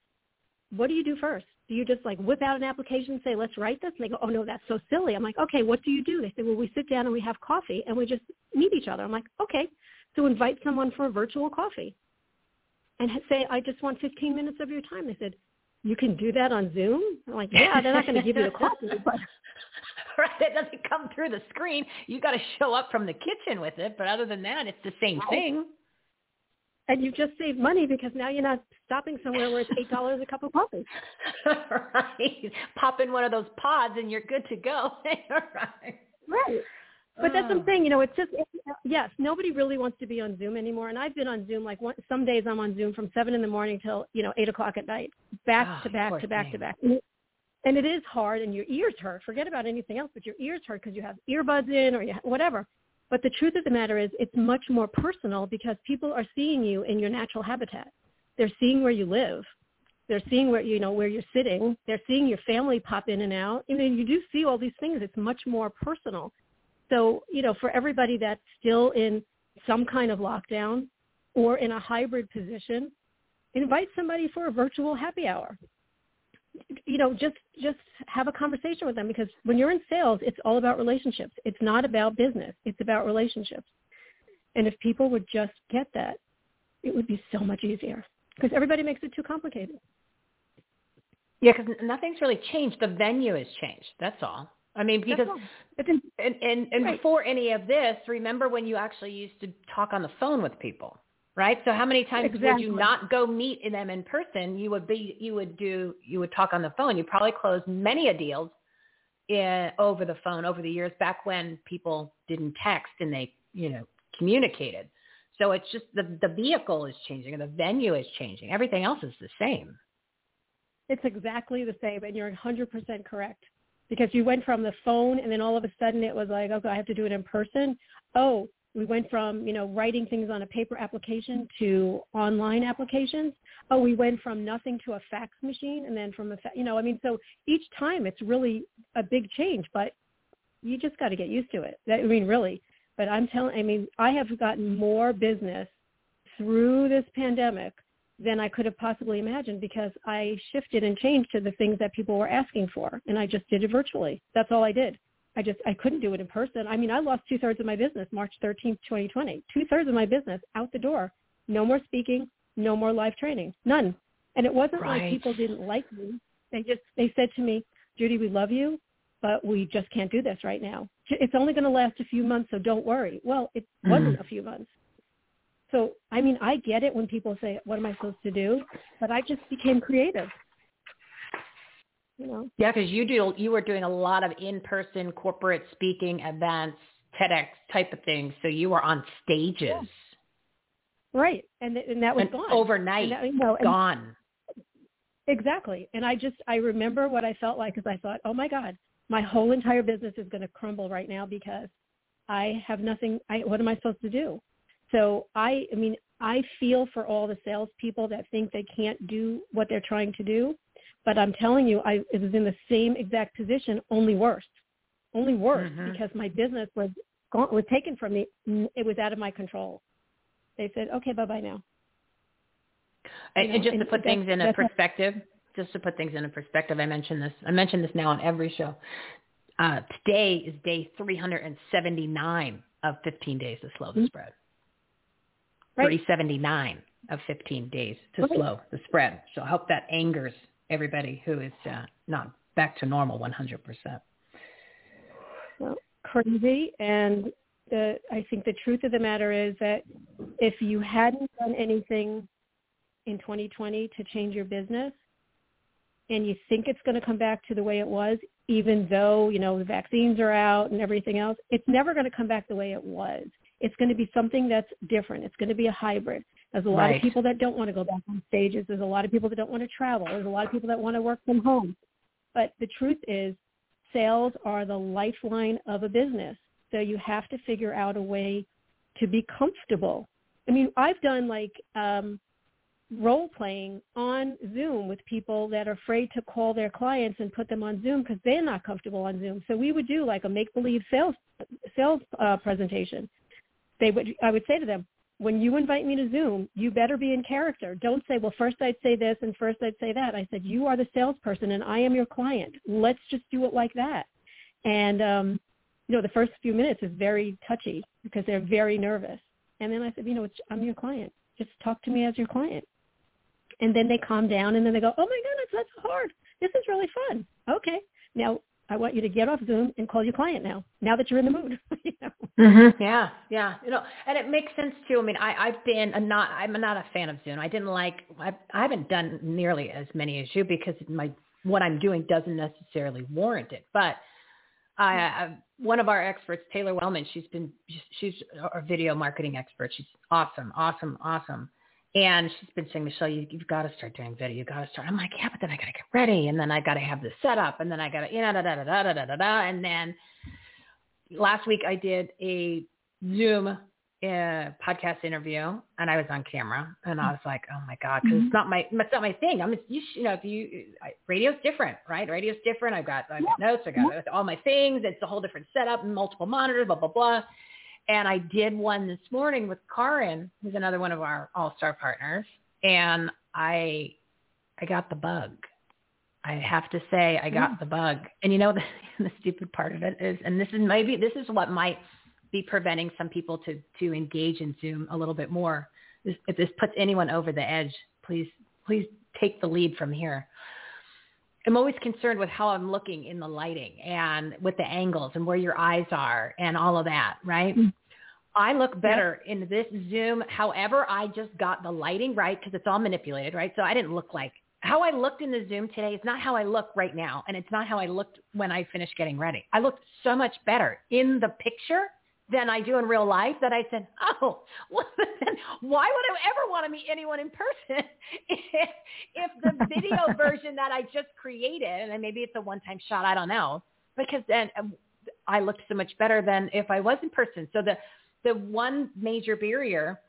what do you do first? Do you just like whip out an application and say, let's write this? And they go, oh no, that's so silly. I'm like, okay, what do you do? They say, well, we sit down and we have coffee and we just meet each other. I'm like, okay, so invite someone for a virtual coffee and say, I just want 15 minutes of your time. They said, you can do that on Zoom? I'm like, yeah, they're not going to give you the coffee, but right, it doesn't come through the screen. You got to show up from the kitchen with it, but other than that, it's the same thing. And you just saved money because now you're not stopping somewhere where it's eight dollars a cup of coffee. right. Pop in one of those pods and you're good to go. right. Right. But that's oh. something, you know, it's just, yes, nobody really wants to be on Zoom anymore. And I've been on Zoom, like one, some days I'm on Zoom from 7 in the morning till, you know, 8 o'clock at night, back oh, to back to back thing. to back. And it is hard and your ears hurt. Forget about anything else, but your ears hurt because you have earbuds in or you, whatever. But the truth of the matter is it's much more personal because people are seeing you in your natural habitat. They're seeing where you live. They're seeing where, you know, where you're sitting. They're seeing your family pop in and out. I mean, you do see all these things. It's much more personal so, you know, for everybody that's still in some kind of lockdown or in a hybrid position, invite somebody for a virtual happy hour. You know, just just have a conversation with them because when you're in sales, it's all about relationships. It's not about business. It's about relationships. And if people would just get that, it would be so much easier because everybody makes it too complicated. Yeah, because nothing's really changed. The venue has changed. That's all. I mean, because and and, and right. before any of this, remember when you actually used to talk on the phone with people, right? So how many times exactly. would you not go meet them in person? You would be you would do you would talk on the phone. You probably closed many a deals in, over the phone over the years back when people didn't text and they you know communicated. So it's just the the vehicle is changing and the venue is changing. Everything else is the same. It's exactly the same, and you're 100% correct because you went from the phone and then all of a sudden it was like, okay, I have to do it in person. Oh, we went from, you know, writing things on a paper application to online applications. Oh, we went from nothing to a fax machine and then from a, fa- you know, I mean, so each time it's really a big change, but you just got to get used to it. That, I mean, really. But I'm telling, I mean, I have gotten more business through this pandemic than I could have possibly imagined because I shifted and changed to the things that people were asking for, and I just did it virtually. That's all I did. I just I couldn't do it in person. I mean, I lost two thirds of my business March 13th, 2020. Two thirds of my business out the door. No more speaking. No more live training. None. And it wasn't right. like people didn't like me. They just they said to me, Judy, we love you, but we just can't do this right now. It's only going to last a few months, so don't worry. Well, it mm. wasn't a few months. So, I mean, I get it when people say, what am I supposed to do? But I just became creative. You know? Yeah, because you do, you were doing a lot of in-person corporate speaking events, TEDx type of things. So you were on stages. Yeah. Right. And, and that was and gone. Overnight, that, you know, gone. Exactly. And I just, I remember what I felt like because I thought, oh my God, my whole entire business is going to crumble right now because I have nothing, I, what am I supposed to do? So I, I mean, I feel for all the salespeople that think they can't do what they're trying to do, but I'm telling you, I was in the same exact position, only worse, only worse mm-hmm. because my business was gone, was taken from me. It was out of my control. They said, "Okay, bye bye now." And, and just and to put things in a perspective, just to put things in a perspective, I mentioned this. I mentioned this now on every show. Uh, today is day 379 of 15 days to slow the mm-hmm. spread right. 379 of 15 days to right. slow the spread. So I hope that angers everybody who is uh, not back to normal 100%. Well, crazy. And the, I think the truth of the matter is that if you hadn't done anything in 2020 to change your business and you think it's going to come back to the way it was, even though, you know, the vaccines are out and everything else, it's never going to come back the way it was. It's going to be something that's different. It's going to be a hybrid. There's a lot right. of people that don't want to go back on stages. There's a lot of people that don't want to travel. There's a lot of people that want to work from home. But the truth is sales are the lifeline of a business. So you have to figure out a way to be comfortable. I mean, I've done like um role playing on Zoom with people that are afraid to call their clients and put them on Zoom because they're not comfortable on Zoom. So we would do like a make believe sales sales uh, presentation. They would I would say to them, when you invite me to Zoom, you better be in character. Don't say, well, first I'd say this and first I'd say that. I said, you are the salesperson and I am your client. Let's just do it like that. And, um, you know, the first few minutes is very touchy because they're very nervous. And then I said, you know, I'm your client. Just talk to me as your client. And then they calm down and then they go, oh my goodness, that's hard. This is really fun. Okay. Now I want you to get off Zoom and call your client now. Now that you're in the mood. you know? mm-hmm. Yeah, yeah. You know, and it makes sense too. I mean, I, I've been a not. I'm not a fan of Zoom. I didn't like. I, I haven't done nearly as many as you because my what I'm doing doesn't necessarily warrant it. But I, I one of our experts, Taylor Wellman, she's been she's a video marketing expert. She's awesome, awesome, awesome. And she's been saying, Michelle, you, you've got to start doing video. You've got to start. I'm like, yeah, but then I got to get ready, and then I got to have the setup. and then I got to, you know, da da da da da da da da. And then last week I did a Zoom uh, podcast interview, and I was on camera, and I was like, oh my god, because it's not my it's not my thing. I'm, you, you know, if you I, radio's different, right? Radio's different. I've got I've got notes, I got all my things. It's a whole different setup, multiple monitors, blah blah blah. And I did one this morning with Karin, who's another one of our all-star partners, and I I got the bug. I have to say I got mm. the bug. And you know the, the stupid part of it is and this is maybe this is what might be preventing some people to to engage in Zoom a little bit more. This, if this puts anyone over the edge, please please take the lead from here. I'm always concerned with how I'm looking in the lighting and with the angles and where your eyes are and all of that, right? Mm-hmm. I look better yep. in this Zoom. However, I just got the lighting right because it's all manipulated, right? So I didn't look like how I looked in the Zoom today is not how I look right now. And it's not how I looked when I finished getting ready. I looked so much better in the picture than I do in real life that I said, oh, well, then why would I ever want to meet anyone in person if, if the video version that I just created, and maybe it's a one-time shot, I don't know, because then um, I looked so much better than if I was in person. So the, the one major barrier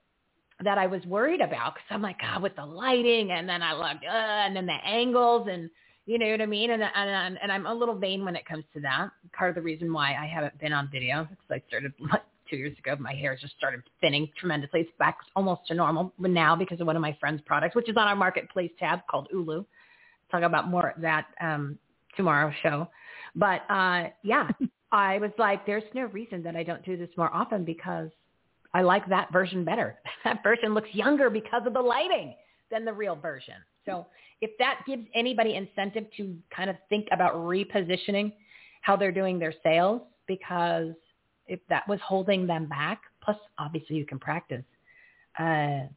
that I was worried about, because I'm like, God, with the lighting, and then I looked, uh, and then the angles, and you know what I mean? And, and, and I'm a little vain when it comes to that. Part of the reason why I haven't been on video, because I started like two years ago, my hair just started thinning tremendously. It's back almost to normal now because of one of my friend's products, which is on our marketplace tab called Ulu. Talk about more of that um, tomorrow's show. But uh, yeah, I was like, there's no reason that I don't do this more often because I like that version better. That version looks younger because of the lighting than the real version. So if that gives anybody incentive to kind of think about repositioning how they're doing their sales, because if that was holding them back, plus obviously you can practice. Uh,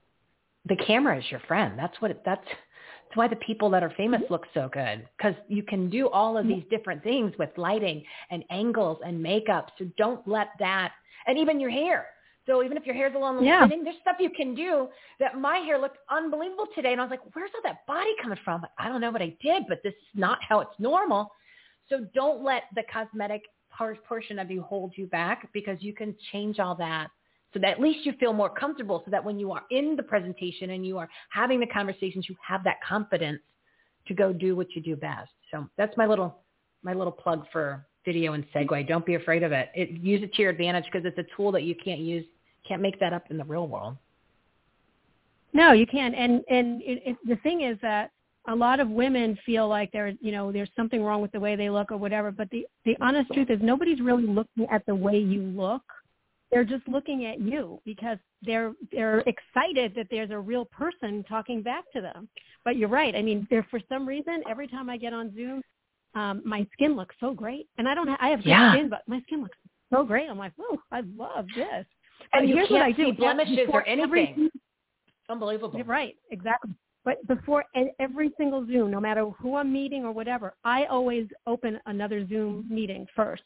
the camera is your friend. That's what it, that's that's why the people that are famous look so good because you can do all of mm-hmm. these different things with lighting and angles and makeup. So don't let that, and even your hair. So even if your hair's a little yeah. thinning, there's stuff you can do that my hair looked unbelievable today. And I was like, where's all that body coming from? I don't know what I did, but this is not how it's normal. So don't let the cosmetic portion of you hold you back because you can change all that so that at least you feel more comfortable so that when you are in the presentation and you are having the conversations, you have that confidence to go do what you do best. So that's my little, my little plug for video and segue. Don't be afraid of it. it use it to your advantage because it's a tool that you can't use, can't make that up in the real world. No, you can't. And and it, it, the thing is that a lot of women feel like there, you know, there's something wrong with the way they look or whatever. But the the honest truth is nobody's really looking at the way you look. They're just looking at you because they're they're excited that there's a real person talking back to them. But you're right. I mean, there for some reason every time I get on Zoom, um, my skin looks so great, and I don't have I have good yeah. skin, but my skin looks so great. I'm like, oh, I love this. And, you here's can't what I do. see blemishes or anything. Every, Unbelievable. You're right, exactly. But before every single Zoom, no matter who I'm meeting or whatever, I always open another Zoom meeting first.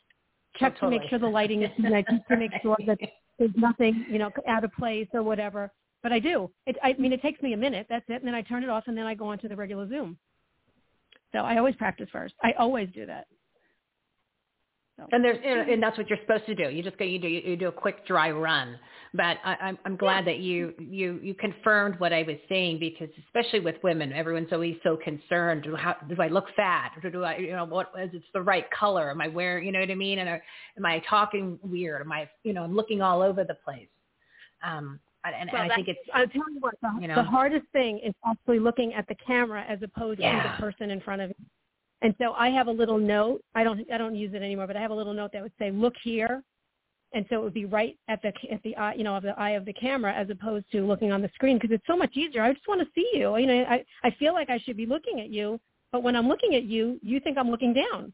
Check oh, totally. to make sure the lighting is nice, to make sure that there's nothing, you know, out of place or whatever. But I do. It, I mean, it takes me a minute. That's it. And then I turn it off and then I go on to the regular Zoom. So I always practice first. I always do that. So. And there's and that's what you're supposed to do. You just go you do you do a quick dry run. But I, I'm I'm glad yeah. that you you you confirmed what I was saying because especially with women, everyone's always so concerned. Do, how, do I look fat? Or do I you know what is it's the right color? Am I wearing you know what I mean? And are, am I talking weird? Am I you know I'm looking all over the place? Um, and, well, and I think it's. I'll tell you what. The, you know, the hardest thing is actually looking at the camera as opposed yeah. to the person in front of you. And so I have a little note. I don't I don't use it anymore, but I have a little note that would say "Look here," and so it would be right at the at the eye you know of the eye of the camera as opposed to looking on the screen because it's so much easier. I just want to see you. You know, I I feel like I should be looking at you, but when I'm looking at you, you think I'm looking down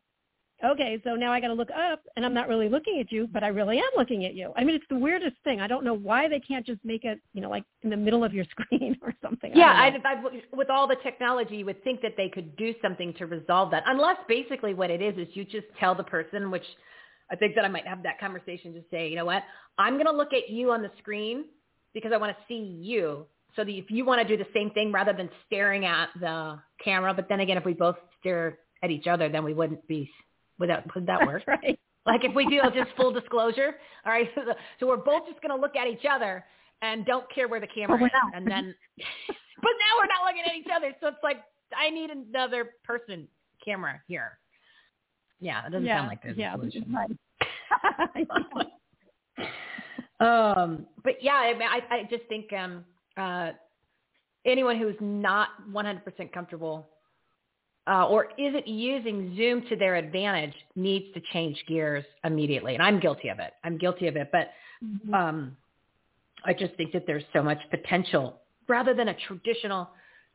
okay, so now I got to look up and I'm not really looking at you, but I really am looking at you. I mean, it's the weirdest thing. I don't know why they can't just make it, you know, like in the middle of your screen or something. Yeah, I I, I, with all the technology, you would think that they could do something to resolve that, unless basically what it is is you just tell the person, which I think that I might have that conversation to say, you know what, I'm going to look at you on the screen because I want to see you. So that if you want to do the same thing rather than staring at the camera, but then again, if we both stare at each other, then we wouldn't be would that would that work? right. Like if we do just full disclosure, all right. So, so we're both just going to look at each other and don't care where the camera well, is, and then, but now we're not looking at each other. So it's like I need another person camera here. Yeah, it doesn't yeah, sound like there's yeah, a solution. Right. um, but yeah, I, mean, I, I just think um, uh, anyone who's not 100% comfortable uh, or isn't using Zoom to their advantage needs to change gears immediately. And I'm guilty of it. I'm guilty of it. But mm-hmm. um, I just think that there's so much potential rather than a traditional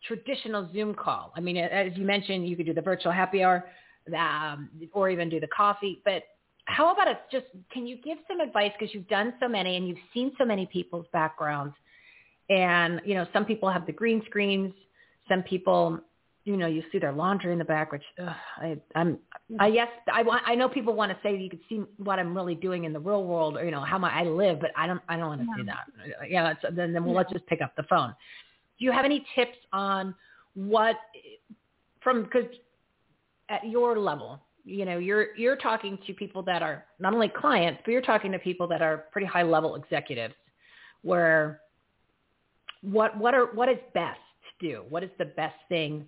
traditional Zoom call. I mean, as you mentioned, you could do the virtual happy hour um, or even do the coffee. But how about it just, can you give some advice because you've done so many and you've seen so many people's backgrounds. And, you know, some people have the green screens. Some people you know, you see their laundry in the back, which ugh, I, I'm, hmm. I yes, I want, I know people want to say you can see what I'm really doing in the real world, or you know, how my, I live, but I don't, I don't want to yeah. see that. Uh, yeah, it's, then then well, let's just pick up the phone. Do you have any tips on what from because at your level, you know, you're you're talking to people that are not only clients, but you're talking to people that are pretty high level executives, where what what are what is best to do? What is the best thing?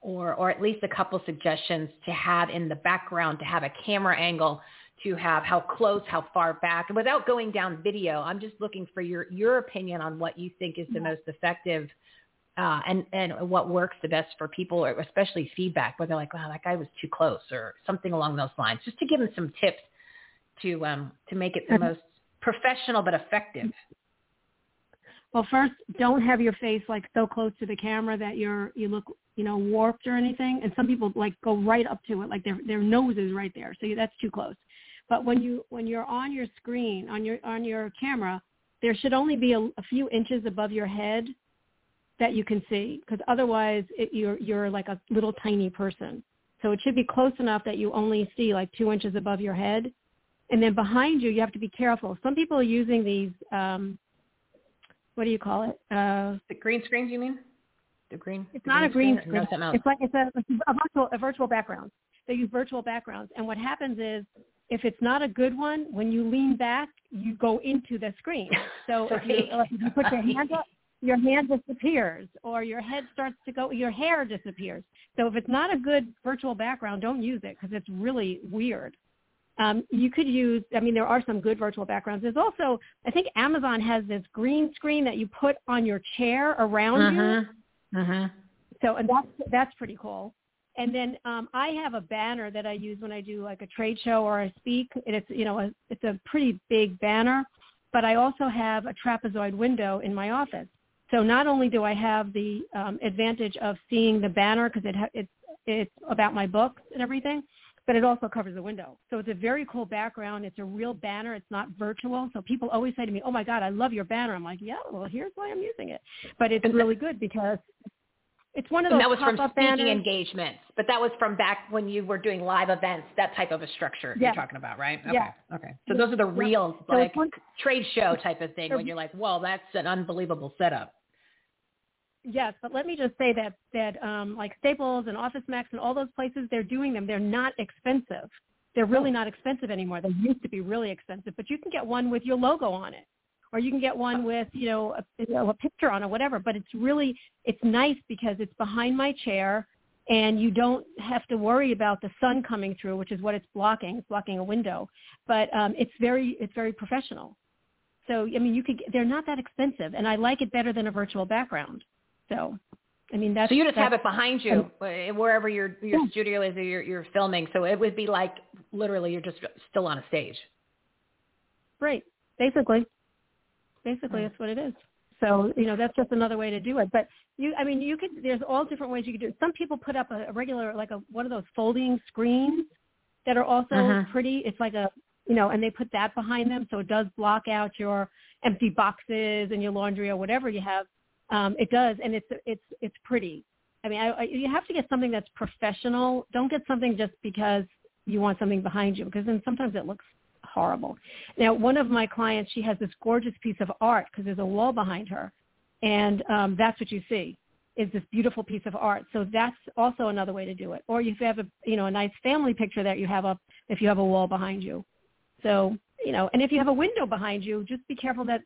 Or, or at least a couple suggestions to have in the background, to have a camera angle, to have how close, how far back. And without going down video, I'm just looking for your, your opinion on what you think is the most effective uh, and, and what works the best for people, or especially feedback, where they're like, wow, that guy was too close or something along those lines, just to give them some tips to, um, to make it the most professional but effective. Well, first, don't have your face like so close to the camera that you're you look you know warped or anything. And some people like go right up to it, like their their nose is right there, so that's too close. But when you when you're on your screen on your on your camera, there should only be a, a few inches above your head that you can see, because otherwise it, you're you're like a little tiny person. So it should be close enough that you only see like two inches above your head. And then behind you, you have to be careful. Some people are using these um, what do you call it? Uh, the green screens, you mean? The green? It's the not green a green screen. screen. No, it's like it's a, a virtual a virtual background. They use virtual backgrounds, and what happens is if it's not a good one, when you lean back, you go into the screen. So if, you, if you put your hand up, your hand disappears, or your head starts to go, your hair disappears. So if it's not a good virtual background, don't use it because it's really weird. Um, you could use, I mean, there are some good virtual backgrounds. There's also, I think Amazon has this green screen that you put on your chair around uh-huh. you. Uh-huh. So, and that's, that's pretty cool. And then um, I have a banner that I use when I do like a trade show or I speak. And it's, you know, a, it's a pretty big banner, but I also have a trapezoid window in my office. So not only do I have the um, advantage of seeing the banner because it ha- it's, it's about my books and everything, but it also covers the window. So it's a very cool background. It's a real banner. It's not virtual. So people always say to me, oh my God, I love your banner. I'm like, yeah, well, here's why I'm using it. But it's really good because it's one of those and that was from speaking banners. engagements, but that was from back when you were doing live events, that type of a structure yeah. you're talking about, right? Okay. Yeah. Okay. So those are the real so like one, trade show type of thing when you're like, well, that's an unbelievable setup. Yes, but let me just say that that um, like Staples and Office Max and all those places, they're doing them. They're not expensive. They're really not expensive anymore. They used to be really expensive, but you can get one with your logo on it, or you can get one with you know a, you know, a picture on it, whatever. But it's really it's nice because it's behind my chair, and you don't have to worry about the sun coming through, which is what it's blocking. It's blocking a window, but um, it's very it's very professional. So I mean, you could they're not that expensive, and I like it better than a virtual background. So, I mean that's so you just have it behind you uh, wherever your your Yeah. studio is or you're, you're filming. So it would be like literally you're just still on a stage. Right. Basically. Basically that's what it is. So, you know, that's just another way to do it. But you I mean you could there's all different ways you could do it. Some people put up a, a regular like a one of those folding screens that are also Mhm. pretty. It's like a you know, and they put that behind them so it does block out your empty boxes and your laundry or whatever you have. Um, it does and it's it's it's pretty. I mean, I, I, you have to get something that's professional. Don't get something just because you want something behind you because then sometimes it looks horrible. Now, one of my clients, she has this gorgeous piece of art because there's a wall behind her, and um, that's what you see is this beautiful piece of art. So that's also another way to do it. Or if you have a you know a nice family picture that you have up if you have a wall behind you. So you know, and if you have a window behind you, just be careful that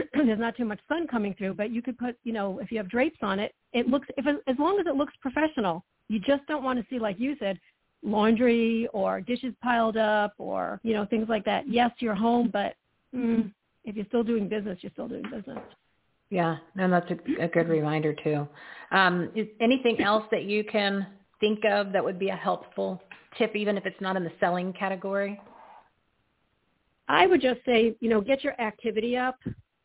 there's not too much sun coming through. But you could put you know if you have drapes on it, it looks if it, as long as it looks professional. You just don't want to see like you said laundry or dishes piled up or you know things like that. Yes, you're home, but mm, if you're still doing business, you're still doing business. Yeah, and that's a, a good reminder too. Um, is anything else that you can think of that would be a helpful tip, even if it's not in the selling category? I would just say, you know, get your activity up.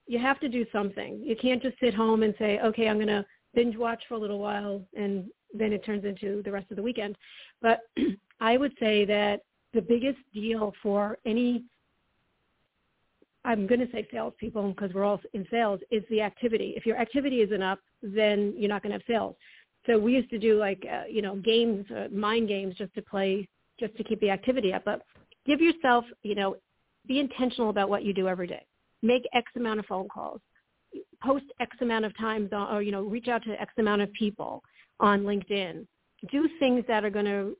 You have to do something. You can't just sit home and say, okay, I'm going to binge watch for a little while and then it turns into the rest of the weekend. But I would say that the biggest deal for any, I'm going to say salespeople because we're all in sales, is the activity. If your activity isn't up, then you're not going to have sales. So we used to do like, uh, you know, games, uh, mind games just to play, just to keep the activity up. But give yourself, you know, be intentional about what you do every day. Make X amount of phone calls. Post X amount of times, or you know, reach out to X amount of people on LinkedIn. Do things that are going to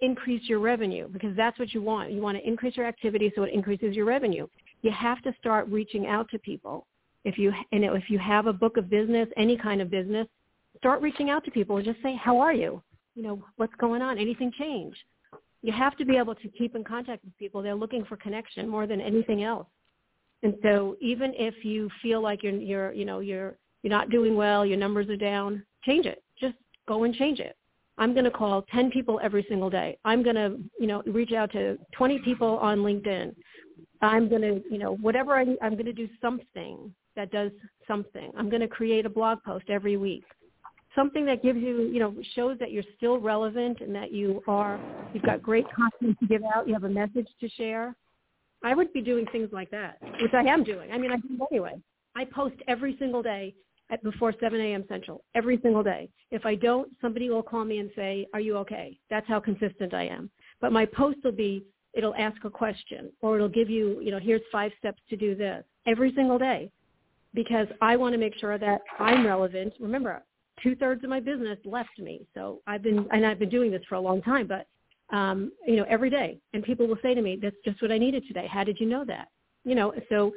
increase your revenue because that's what you want. You want to increase your activity so it increases your revenue. You have to start reaching out to people. If you and if you have a book of business, any kind of business, start reaching out to people and just say, "How are you? You know, what's going on? Anything change?" You have to be able to keep in contact with people. They're looking for connection more than anything else. And so even if you feel like you're you're you know you're you're not doing well, your numbers are down, change it. Just go and change it. I'm going to call 10 people every single day. I'm going to, you know, reach out to 20 people on LinkedIn. I'm going to, you know, whatever I, I'm going to do something that does something. I'm going to create a blog post every week. Something that gives you, you know, shows that you're still relevant and that you are, you've got great content to give out. You have a message to share. I would be doing things like that, which I am doing. I mean, I do anyway. I post every single day at before 7 a.m. Central every single day. If I don't, somebody will call me and say, "Are you okay?" That's how consistent I am. But my post will be, it'll ask a question, or it'll give you, you know, here's five steps to do this every single day, because I want to make sure that I'm relevant. Remember, two thirds of my business left me, so I've been and I've been doing this for a long time, but um, you know, every day, and people will say to me, "That's just what I needed today." How did you know that? You know, so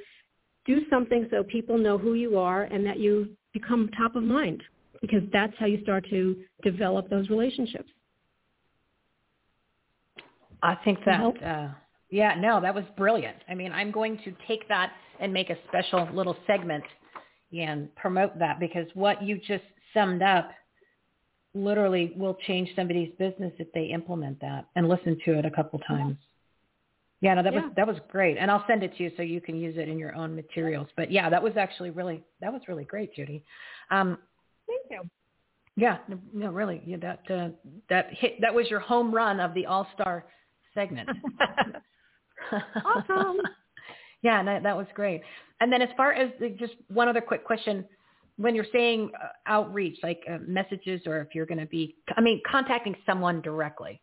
do something so people know who you are and that you become top of mind because that's how you start to develop those relationships. I think that, uh, yeah, no, that was brilliant. I mean, I'm going to take that and make a special little segment and promote that because what you just summed up literally will change somebody's business if they implement that and listen to it a couple times. Yeah, no, that Yeah. was that was great, and I'll send it to you so you can use it in your own materials. But yeah, that was actually really that was really great, Judy. Um, Thank you. yeah, no, no really, yeah, that uh, that hit that was your home run of the All Star segment. Awesome. yeah, that that was great. And then as far as the, just one other quick question, when you're saying uh, outreach, like uh, messages, or if you're going to be, I mean, contacting someone directly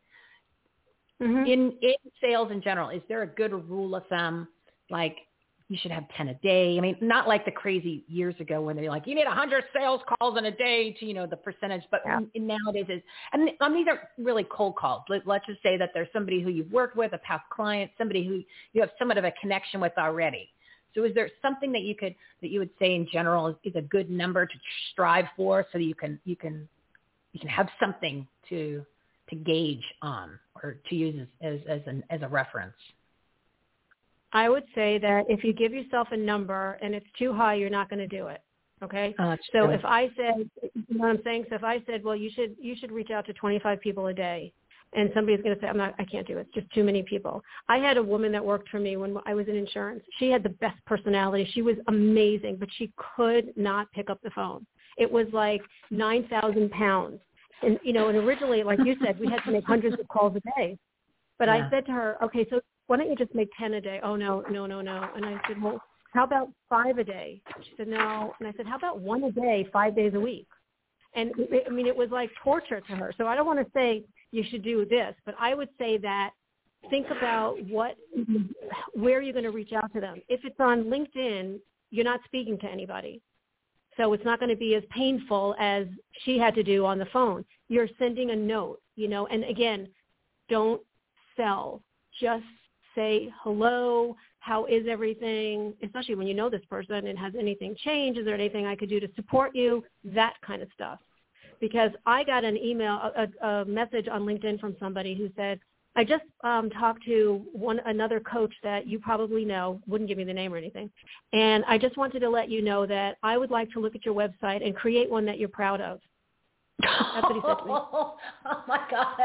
Mhm. in in sales in general, is there a good rule of thumb? Like, you should have 10 a day. I mean, not like the crazy years ago when they're like, you need a 100 sales calls in a day to, you know, the percentage. But Yeah. n- nowadays is, and I mean, these are really cold calls. Let, let's just say that there's somebody who you've worked with, a past client, somebody who you have somewhat of a connection with already. So is there something that you could, that you would say in general is, is a good number to strive for so that you can, you can, you can have something to, to gauge on or to use as, as, as, an, as a reference? I would say that if you give yourself a number and it's too high, you're not going to do it. Okay. Uh, So if I said, you know what I'm saying? So if I said, well, you should you should reach out to 25 people a day, and somebody's going to say, I'm not, I can't do it. It's just too many people. I had a woman that worked for me when I was in insurance. She had the best personality. She was amazing, but she could not pick up the phone. It was like 9,000 pounds. And, you know, and originally, like you said, we had to make hundreds of calls a day. But Yeah. I said to her, okay, so why don't you just make 10 a day? Oh, no, no, no, no. And I said, well, how about five a day? She said, no. And I said, how about one a day, five days a week? And I mean, it was like torture to her. So I don't want to say you should do this, but I would say that think about what, where you're going to reach out to them. If it's on LinkedIn, you're not speaking to anybody. So it's not going to be as painful as she had to do on the phone. You're sending a note, you know, and again, don't sell. Just say hello, how is everything, especially when you know this person and has anything changed, is there anything I could do to support you, that kind of stuff. Because I got an email, a, a message on LinkedIn from somebody who said, I just um, talked to one another coach that you probably know, wouldn't give me the name or anything, and I just wanted to let you know that I would like to look at your website and create one that you're proud of. That's what he said to me. Oh, my God.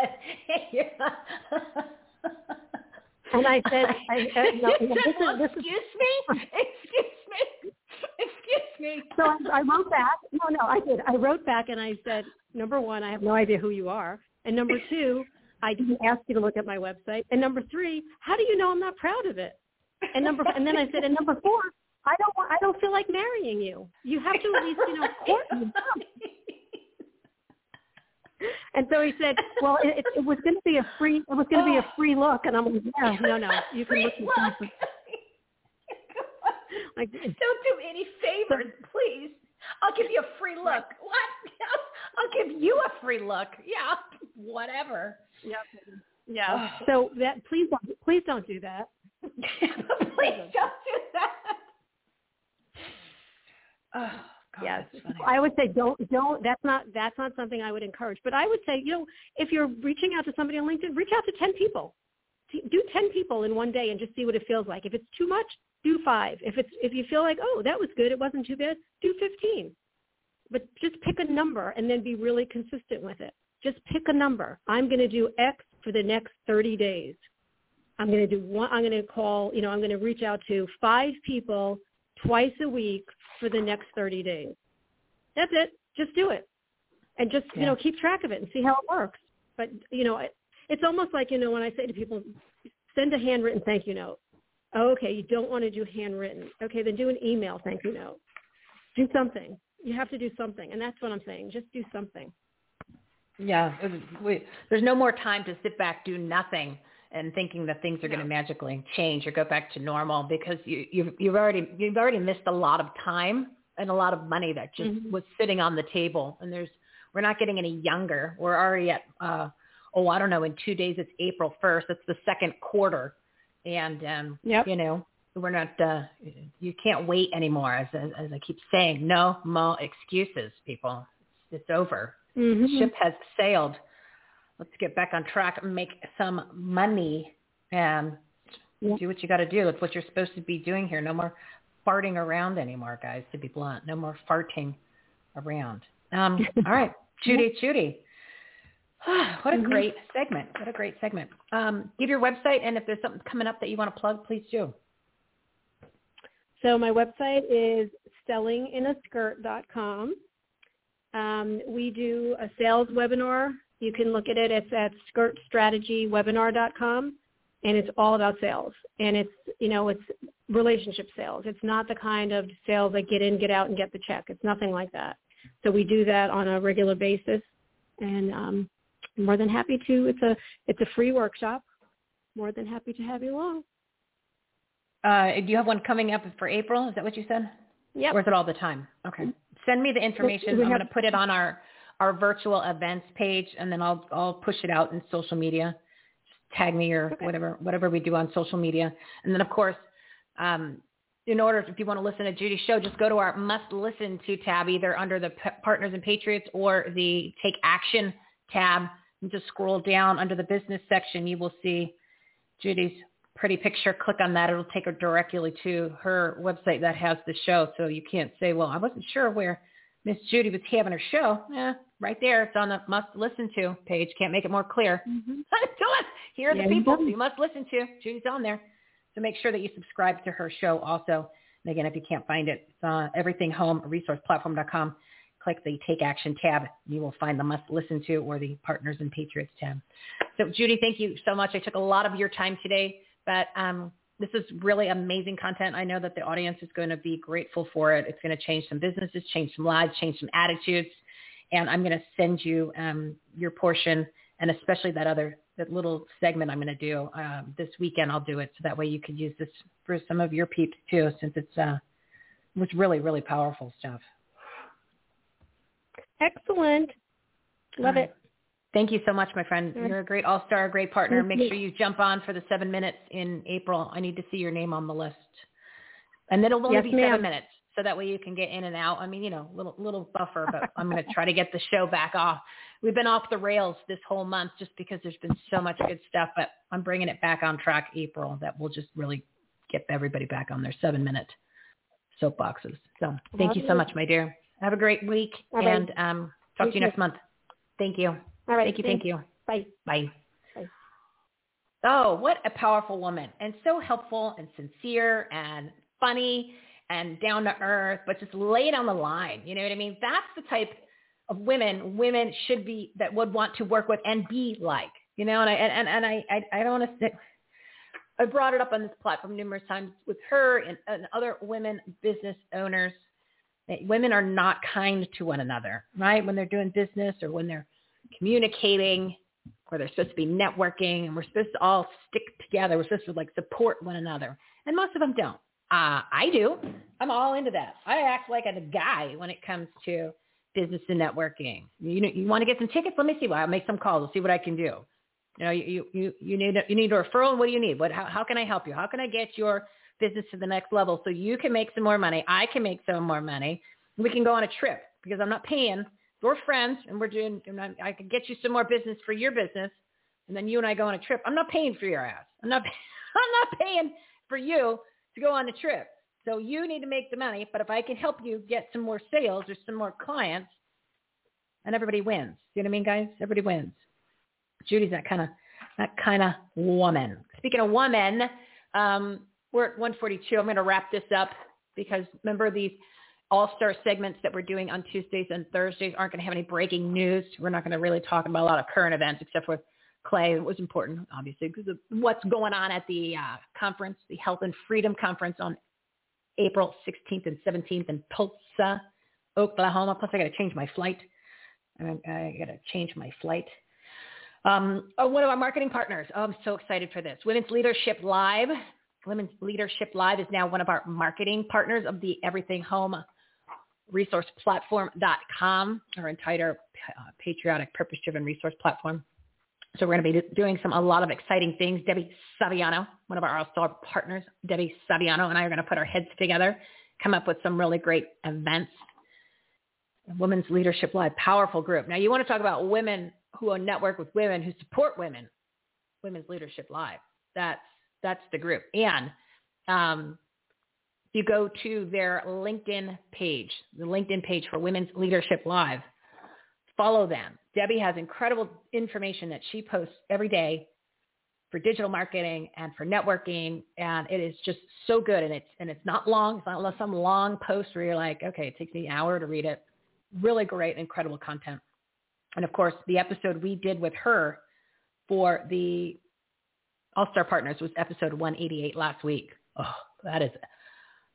And I said, I, uh, no, You no, said, this is, this is excuse me? Excuse me? Excuse me? so I, I wrote back. No, no, I did. I wrote back and I said, number one, I have no idea who you are, and number two, I didn't ask you to look at my website, and number three, how do you know I'm not proud of it? And number, and then I said, and number four, I don't, want, I don't feel like marrying you. You have to at least, you know, court me. And so he said, "Well, it, it was going to be a free. It was going to be a oh. free look." And I'm like, "Yeah, no, no, you can look yourself." Like, Don't do any favors, please. I'll give you a free look. What? I'll give you a free look. Yeah, whatever. yeah, yeah. So that please don't, please don't do that. please don't do that. Oh. God, yes. I would say don't don't. That's not that's not something I would encourage. But I would say, you know, if you're reaching out to somebody on LinkedIn, reach out to ten people. Do ten people in one day and just see what it feels like. If it's too much, do five. If it's if you feel like, oh, that was good, it wasn't too bad, do fifteen. But just pick a number and then be really consistent with it. Just pick a number. I'm going to do X for the next 30 days. I'm going to do one. I'm going to call. You know, I'm going to reach out to five people twice a week for the next 30 days. That's it. Just do it, and just you know keep track of it and see how it works. But you know, it, it's almost like you know when I say to people, send a handwritten thank you note. Oh, okay, you don't want to do handwritten. Okay, then do an email thank you note. Do something. You have to do something, and that's what I'm saying. Just do something. Yeah, we, there's no more time to sit back, do nothing, and thinking that things are going to magically change or go back to normal because you, you've you've already you've already missed a lot of time and a lot of money that just Mhm. was sitting on the table. And there's we're not getting any younger. We're already at uh, oh I don't know. In two days it's April first. It's the second quarter, and um, Yep. you know we're not. Uh, you can't wait anymore. As as, as I keep saying, no more excuses, people. It's, it's over Mm-hmm. the ship has sailed. Let's get back on track and make some money and Yeah. do what you got to do. That's what you're supposed to be doing here. No more farting around anymore, guys, to be blunt. No more farting around. Um, all right, Judy, Judy. what a Mhm. great segment. What a great segment. Um, give your website, and if there's something coming up that you want to plug, please do. So my website is sellinginaskirt.com. Um, we do a sales webinar. You can look at it. It's at skirtstrategywebinar.com, and it's all about sales. And it's you know it's relationship sales. It's not the kind of sales that get in, get out, and get the check. It's nothing like that. So we do that on a regular basis, and um, I'm more than happy to. It's a it's a free workshop. More than happy to have you along. Uh, do you have one coming up for April? Is that what you said? Yep. Or is it all the time? Okay. Send me the information. We I'm going to put it on our our virtual events page, and then I'll I'll push it out in social media. Just tag me or Okay. whatever whatever we do on social media, and then of course, um, in order if you want to listen to Judy's show, just go to our must listen to tab either under the P- Partners and Patriots or the Take Action tab. And just scroll down under the business section, you will see Judy's pretty picture. Click on that. It'll take her directly to her website that has the show. So you can't say, well, I wasn't sure where Miss Judy was having her show. Yeah, right there. It's on the must listen to page. Can't make it more clear. Mhm. Here are the Yeah, you people done. you must listen to. Judy's on there. So make sure that you subscribe to her show also. And again, if you can't find it, it's on everythinghomeresourceplatform.com. Click the Take Action tab. You will find the Must Listen To or the Partners and Patriots tab. So Judy, thank you so much. I took a lot of your time today, but um, this is really amazing content. I know that the audience is going to be grateful for it. It's going to change some businesses, change some lives, change some attitudes. And I'm going to send you um, your portion and especially that other that little segment I'm going to do um, this weekend. I'll do it so that way you could use this for some of your peeps too, since it's uh, was really really powerful stuff. Excellent. Love it. Thank you so much, my friend. Sure. You're a great all-star, a great partner. Make sure you jump on for the seven minutes in April. I need to see your name on the list. And then it'll only Yes, be ma'am. seven minutes, so that way you can get in and out. I mean, you know, little little buffer, but I'm going to try to get the show back off. We've been off the rails this whole month just because there's been so much good stuff, but I'm bringing it back on track April. That will just really get everybody back on their seven-minute soapboxes. So thank you so much, my dear. Have a great week, and um, talk You to you too. next month. Thank you. All right. Thank you. Thank you. Bye. Bye. Bye. Oh, what a powerful woman and so helpful and sincere and funny and down to earth, but just lay it on the line. You know what I mean? That's the type of women women should be that would want to work with and be like. You know, and I and, and I, I I don't want to I brought it up on this platform numerous times with her and, and other women business owners. Women are not kind to one another, right? When they're doing business or when they're communicating or they're supposed to be networking and we're supposed to all stick together. We're supposed to like support one another. And most of them don't. Uh, I do. I'm all into that. I act like a guy when it comes to business and networking. You know, you want to get some tickets? Let me see. Well, I'll make some calls. I'll see what I can do. You know, you, you, you need, a, you need a referral. What do you need? What, how, how can I help you? How can I get your business to the next level so you can make some more money? I can make some more money. We can go on a trip because I'm not paying. We're friends and we're doing, and I, I can get you some more business for your business. And then you and I go on a trip. I'm not paying for your ass. I'm not, I'm not paying for you to go on the trip. So you need to make the money. But if I can help you get some more sales or some more clients, and everybody wins. You know what I mean, guys? Everybody wins. Judy's that kind of that kind of woman. Speaking of woman, um, we're at 142. I'm going to wrap this up because remember these all-star segments that we're doing on Tuesdays and Thursdays aren't going to have any breaking news. We're not going to really talk about a lot of current events except for Clay. It was important, obviously, because of what's going on at the uh, conference, the Health and Freedom Conference on April 16th and 17th in Tulsa, Oklahoma. Plus, I got to change my flight. I, got to change my flight. Um, oh, one of our marketing partners. Oh, I'm so excited for this. Women's Leadership Live. Women's Leadership Live is now one of our marketing partners of the Everything Home resource platform.com, our entire uh, patriotic, purpose-driven resource platform. So we're going to be doing some a lot of exciting things. Debbie Saviano, one of our all-star partners, Debbie Saviano, and I are going to put our heads together, come up with some really great events. Women's Leadership Live, powerful group. Now you want to talk about women who network with women who support women. Women's Leadership Live. That's that's the group. And um, you go to their LinkedIn page, the LinkedIn page for Women's Leadership Live, follow them. Debbie has incredible information that she posts every day for digital marketing and for networking, and it is just so good. And it's and it's not long. It's not some long post where you're like, okay, it takes me an hour to read it. Really great, incredible content. And of course, the episode we did with her for the All-Star Partners was episode 188 last week. Oh, that is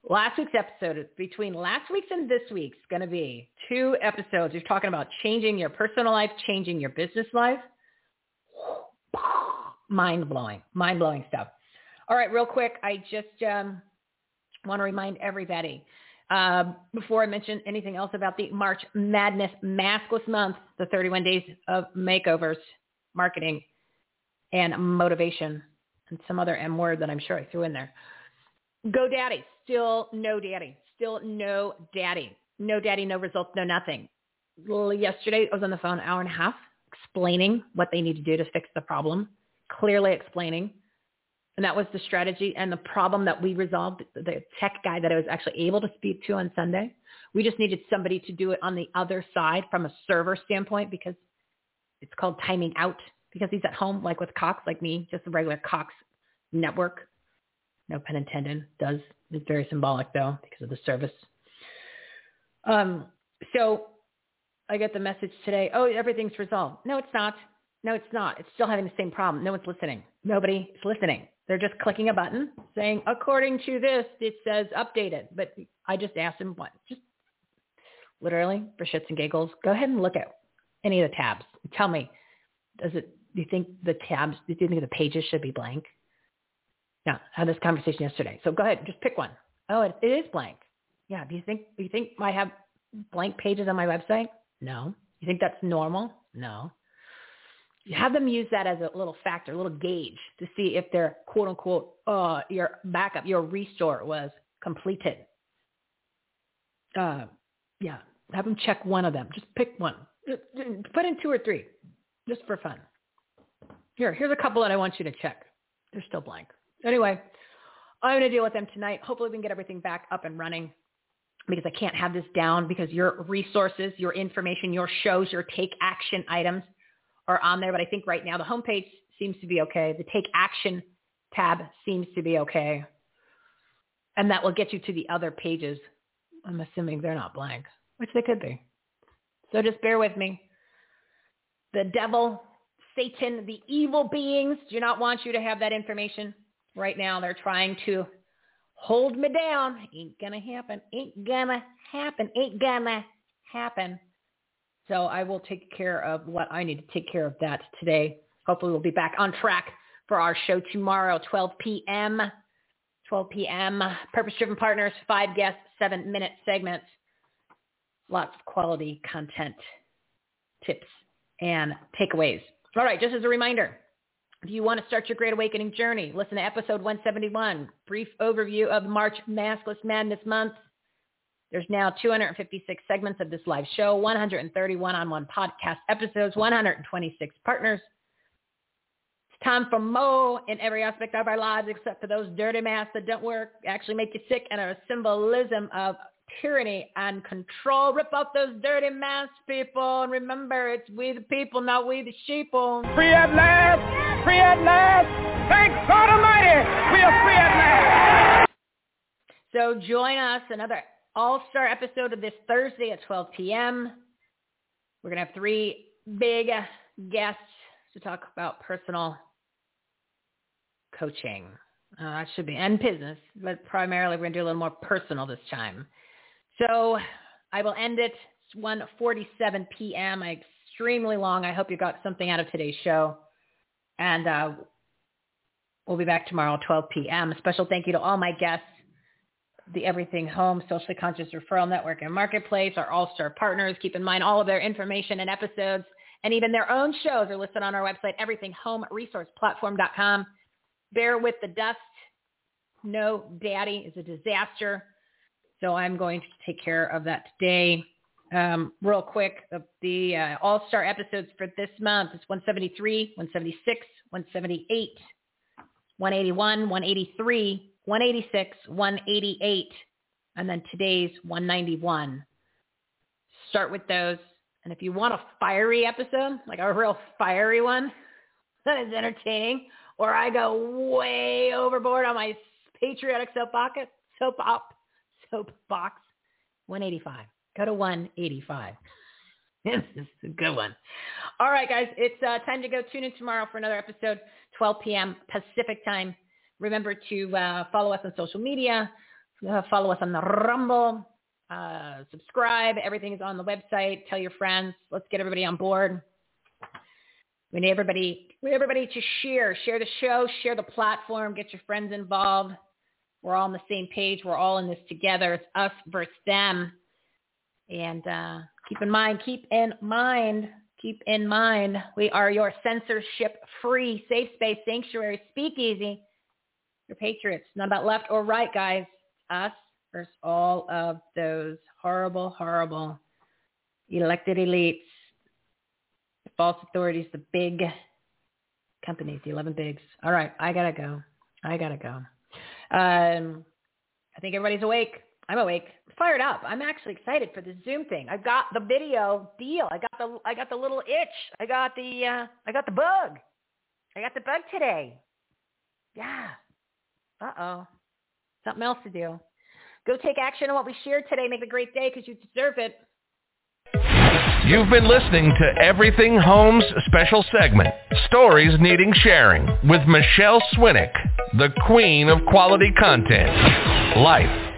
last week's episode. Between last week's and this week's going to be two episodes. You're talking about changing your personal life, changing your business life. Mind blowing, mind blowing stuff. All right, real quick, I just um, want to remind everybody uh, before I mention anything else about the March Madness Maskless Month, the 31 days of makeovers, marketing, and motivation, and some other M word that I'm sure I threw in there. Go, GoDaddy, still no daddy, still no daddy, no daddy, no results, no nothing. Well, Yesterday, I was on the phone an hour and a half explaining what they need to do to fix the problem, clearly explaining. And that was the strategy and the problem that we resolved. The tech guy that I was actually able to speak to on Sunday. We just needed somebody to do it on the other side from a server standpoint because it's called timing out because he's at home, like with Cox, like me, just a regular Cox network. No pun intended. Does it's very symbolic though because of the service. Um, so I get the message today. Oh, everything's resolved. No, it's not. No, it's not. It's still having the same problem. No one's listening. Nobody is listening. They're just clicking a button saying, according to this, it says updated. But I just asked him what, just literally for shits and giggles, go ahead and look at any of the tabs. Tell me, does it, do you think the tabs, do you think the pages should be blank? Yeah, I had this conversation yesterday. So go ahead, just pick one. Oh, it, it is blank. Yeah. Do you think, do you think I have blank pages on my website? No. You think that's normal? No. You have them use that as a little factor, a little gauge to see if their quote unquote, uh, your backup, your restore was completed. Uh, yeah. Have them check one of them. Just pick one. Put in two or three just for fun. Here, here's a couple that I want you to check. They're still blank. Anyway, I'm going to deal with them tonight. Hopefully we can get everything back up and running because I can't have this down because your resources, your information, your shows, your take action items are on there. But I think right now the homepage seems to be okay. The take action tab seems to be okay. And that will get you to the other pages. I'm assuming they're not blank, which they could be. So just bear with me. The devil, Satan, the evil beings do not want you to have that information right now. They're trying to hold me down. Ain't gonna happen. Ain't gonna happen. Ain't gonna happen. So I will take care of what I need to take care of that today. Hopefully we'll be back on track for our show tomorrow, 12 p.m. 12 p.m. Purpose-driven partners, five guests, seven-minute segments. Lots of quality content, tips, and takeaways. All right, just as a reminder, if you want to start your Great Awakening journey, listen to episode 171, brief overview of March Maskless Madness Month. There's now 256 segments of this live show, 130 one-on-one podcast episodes, 126 partners. It's time for Mo in every aspect of our lives except for those dirty masks that don't work, actually make you sick, and are a symbolism of tyranny and control. Rip off those dirty masks, people. And remember, it's we the people, not we the sheeple. Free at last! Free at last! Thank God Almighty! We are free at last! So join us another all-star episode of this Thursday at 12 p.m. We're going to have three big guests to talk about personal coaching. Uh, that should be, and business, but primarily we're going to do a little more personal this time. So I will end it. It's 1.47 p.m. I Extremely long. I hope you got something out of today's show. And uh, we'll be back tomorrow, 12 p.m. A special thank you to all my guests, the Everything Home Socially Conscious Referral Network and Marketplace, our all-star partners. Keep in mind all of their information and episodes and even their own shows are listed on our website, everythinghomeresourceplatform.com. Bear with the dust. No daddy is a disaster. So I'm going to take care of that today. Um, real quick, the, the uh, all-star episodes for this month is 173, 176, 178, 181, 183, 186, 188, and then today's 191. Start with those. And if you want a fiery episode, like a real fiery one that is entertaining, or I go way overboard on my patriotic soap pocket, soap op, soap box 185. Go to 185. this is a good one. All right, guys, it's uh, time to go. Tune in tomorrow for another episode, 12 p.m. Pacific time. Remember to uh, follow us on social media, uh, follow us on the Rumble, uh, subscribe. Everything is on the website. Tell your friends. Let's get everybody on board. We need everybody, we need everybody to share, share the show, share the platform, get your friends involved. We're all on the same page. We're all in this together. It's us versus them. And uh, keep in mind, keep in mind, keep in mind, we are your censorship-free, safe space, sanctuary, speakeasy. Your patriots. Not about left or right, guys. Us versus all of those horrible, horrible elected elites, the false authorities, the big companies, the 11 bigs. All right, I gotta go. I gotta go. Um, I think everybody's awake. I'm awake, fired up. I'm actually excited for the Zoom thing. I got the video deal. I got the I got the little itch. I got the uh, I got the bug. I got the bug today. Yeah. Uh oh. Something else to do. Go take action on what we shared today. Make a great day because you deserve it. You've been listening to Everything Homes special segment, Stories Needing Sharing, with Michelle Swinick, the queen of quality content. Life,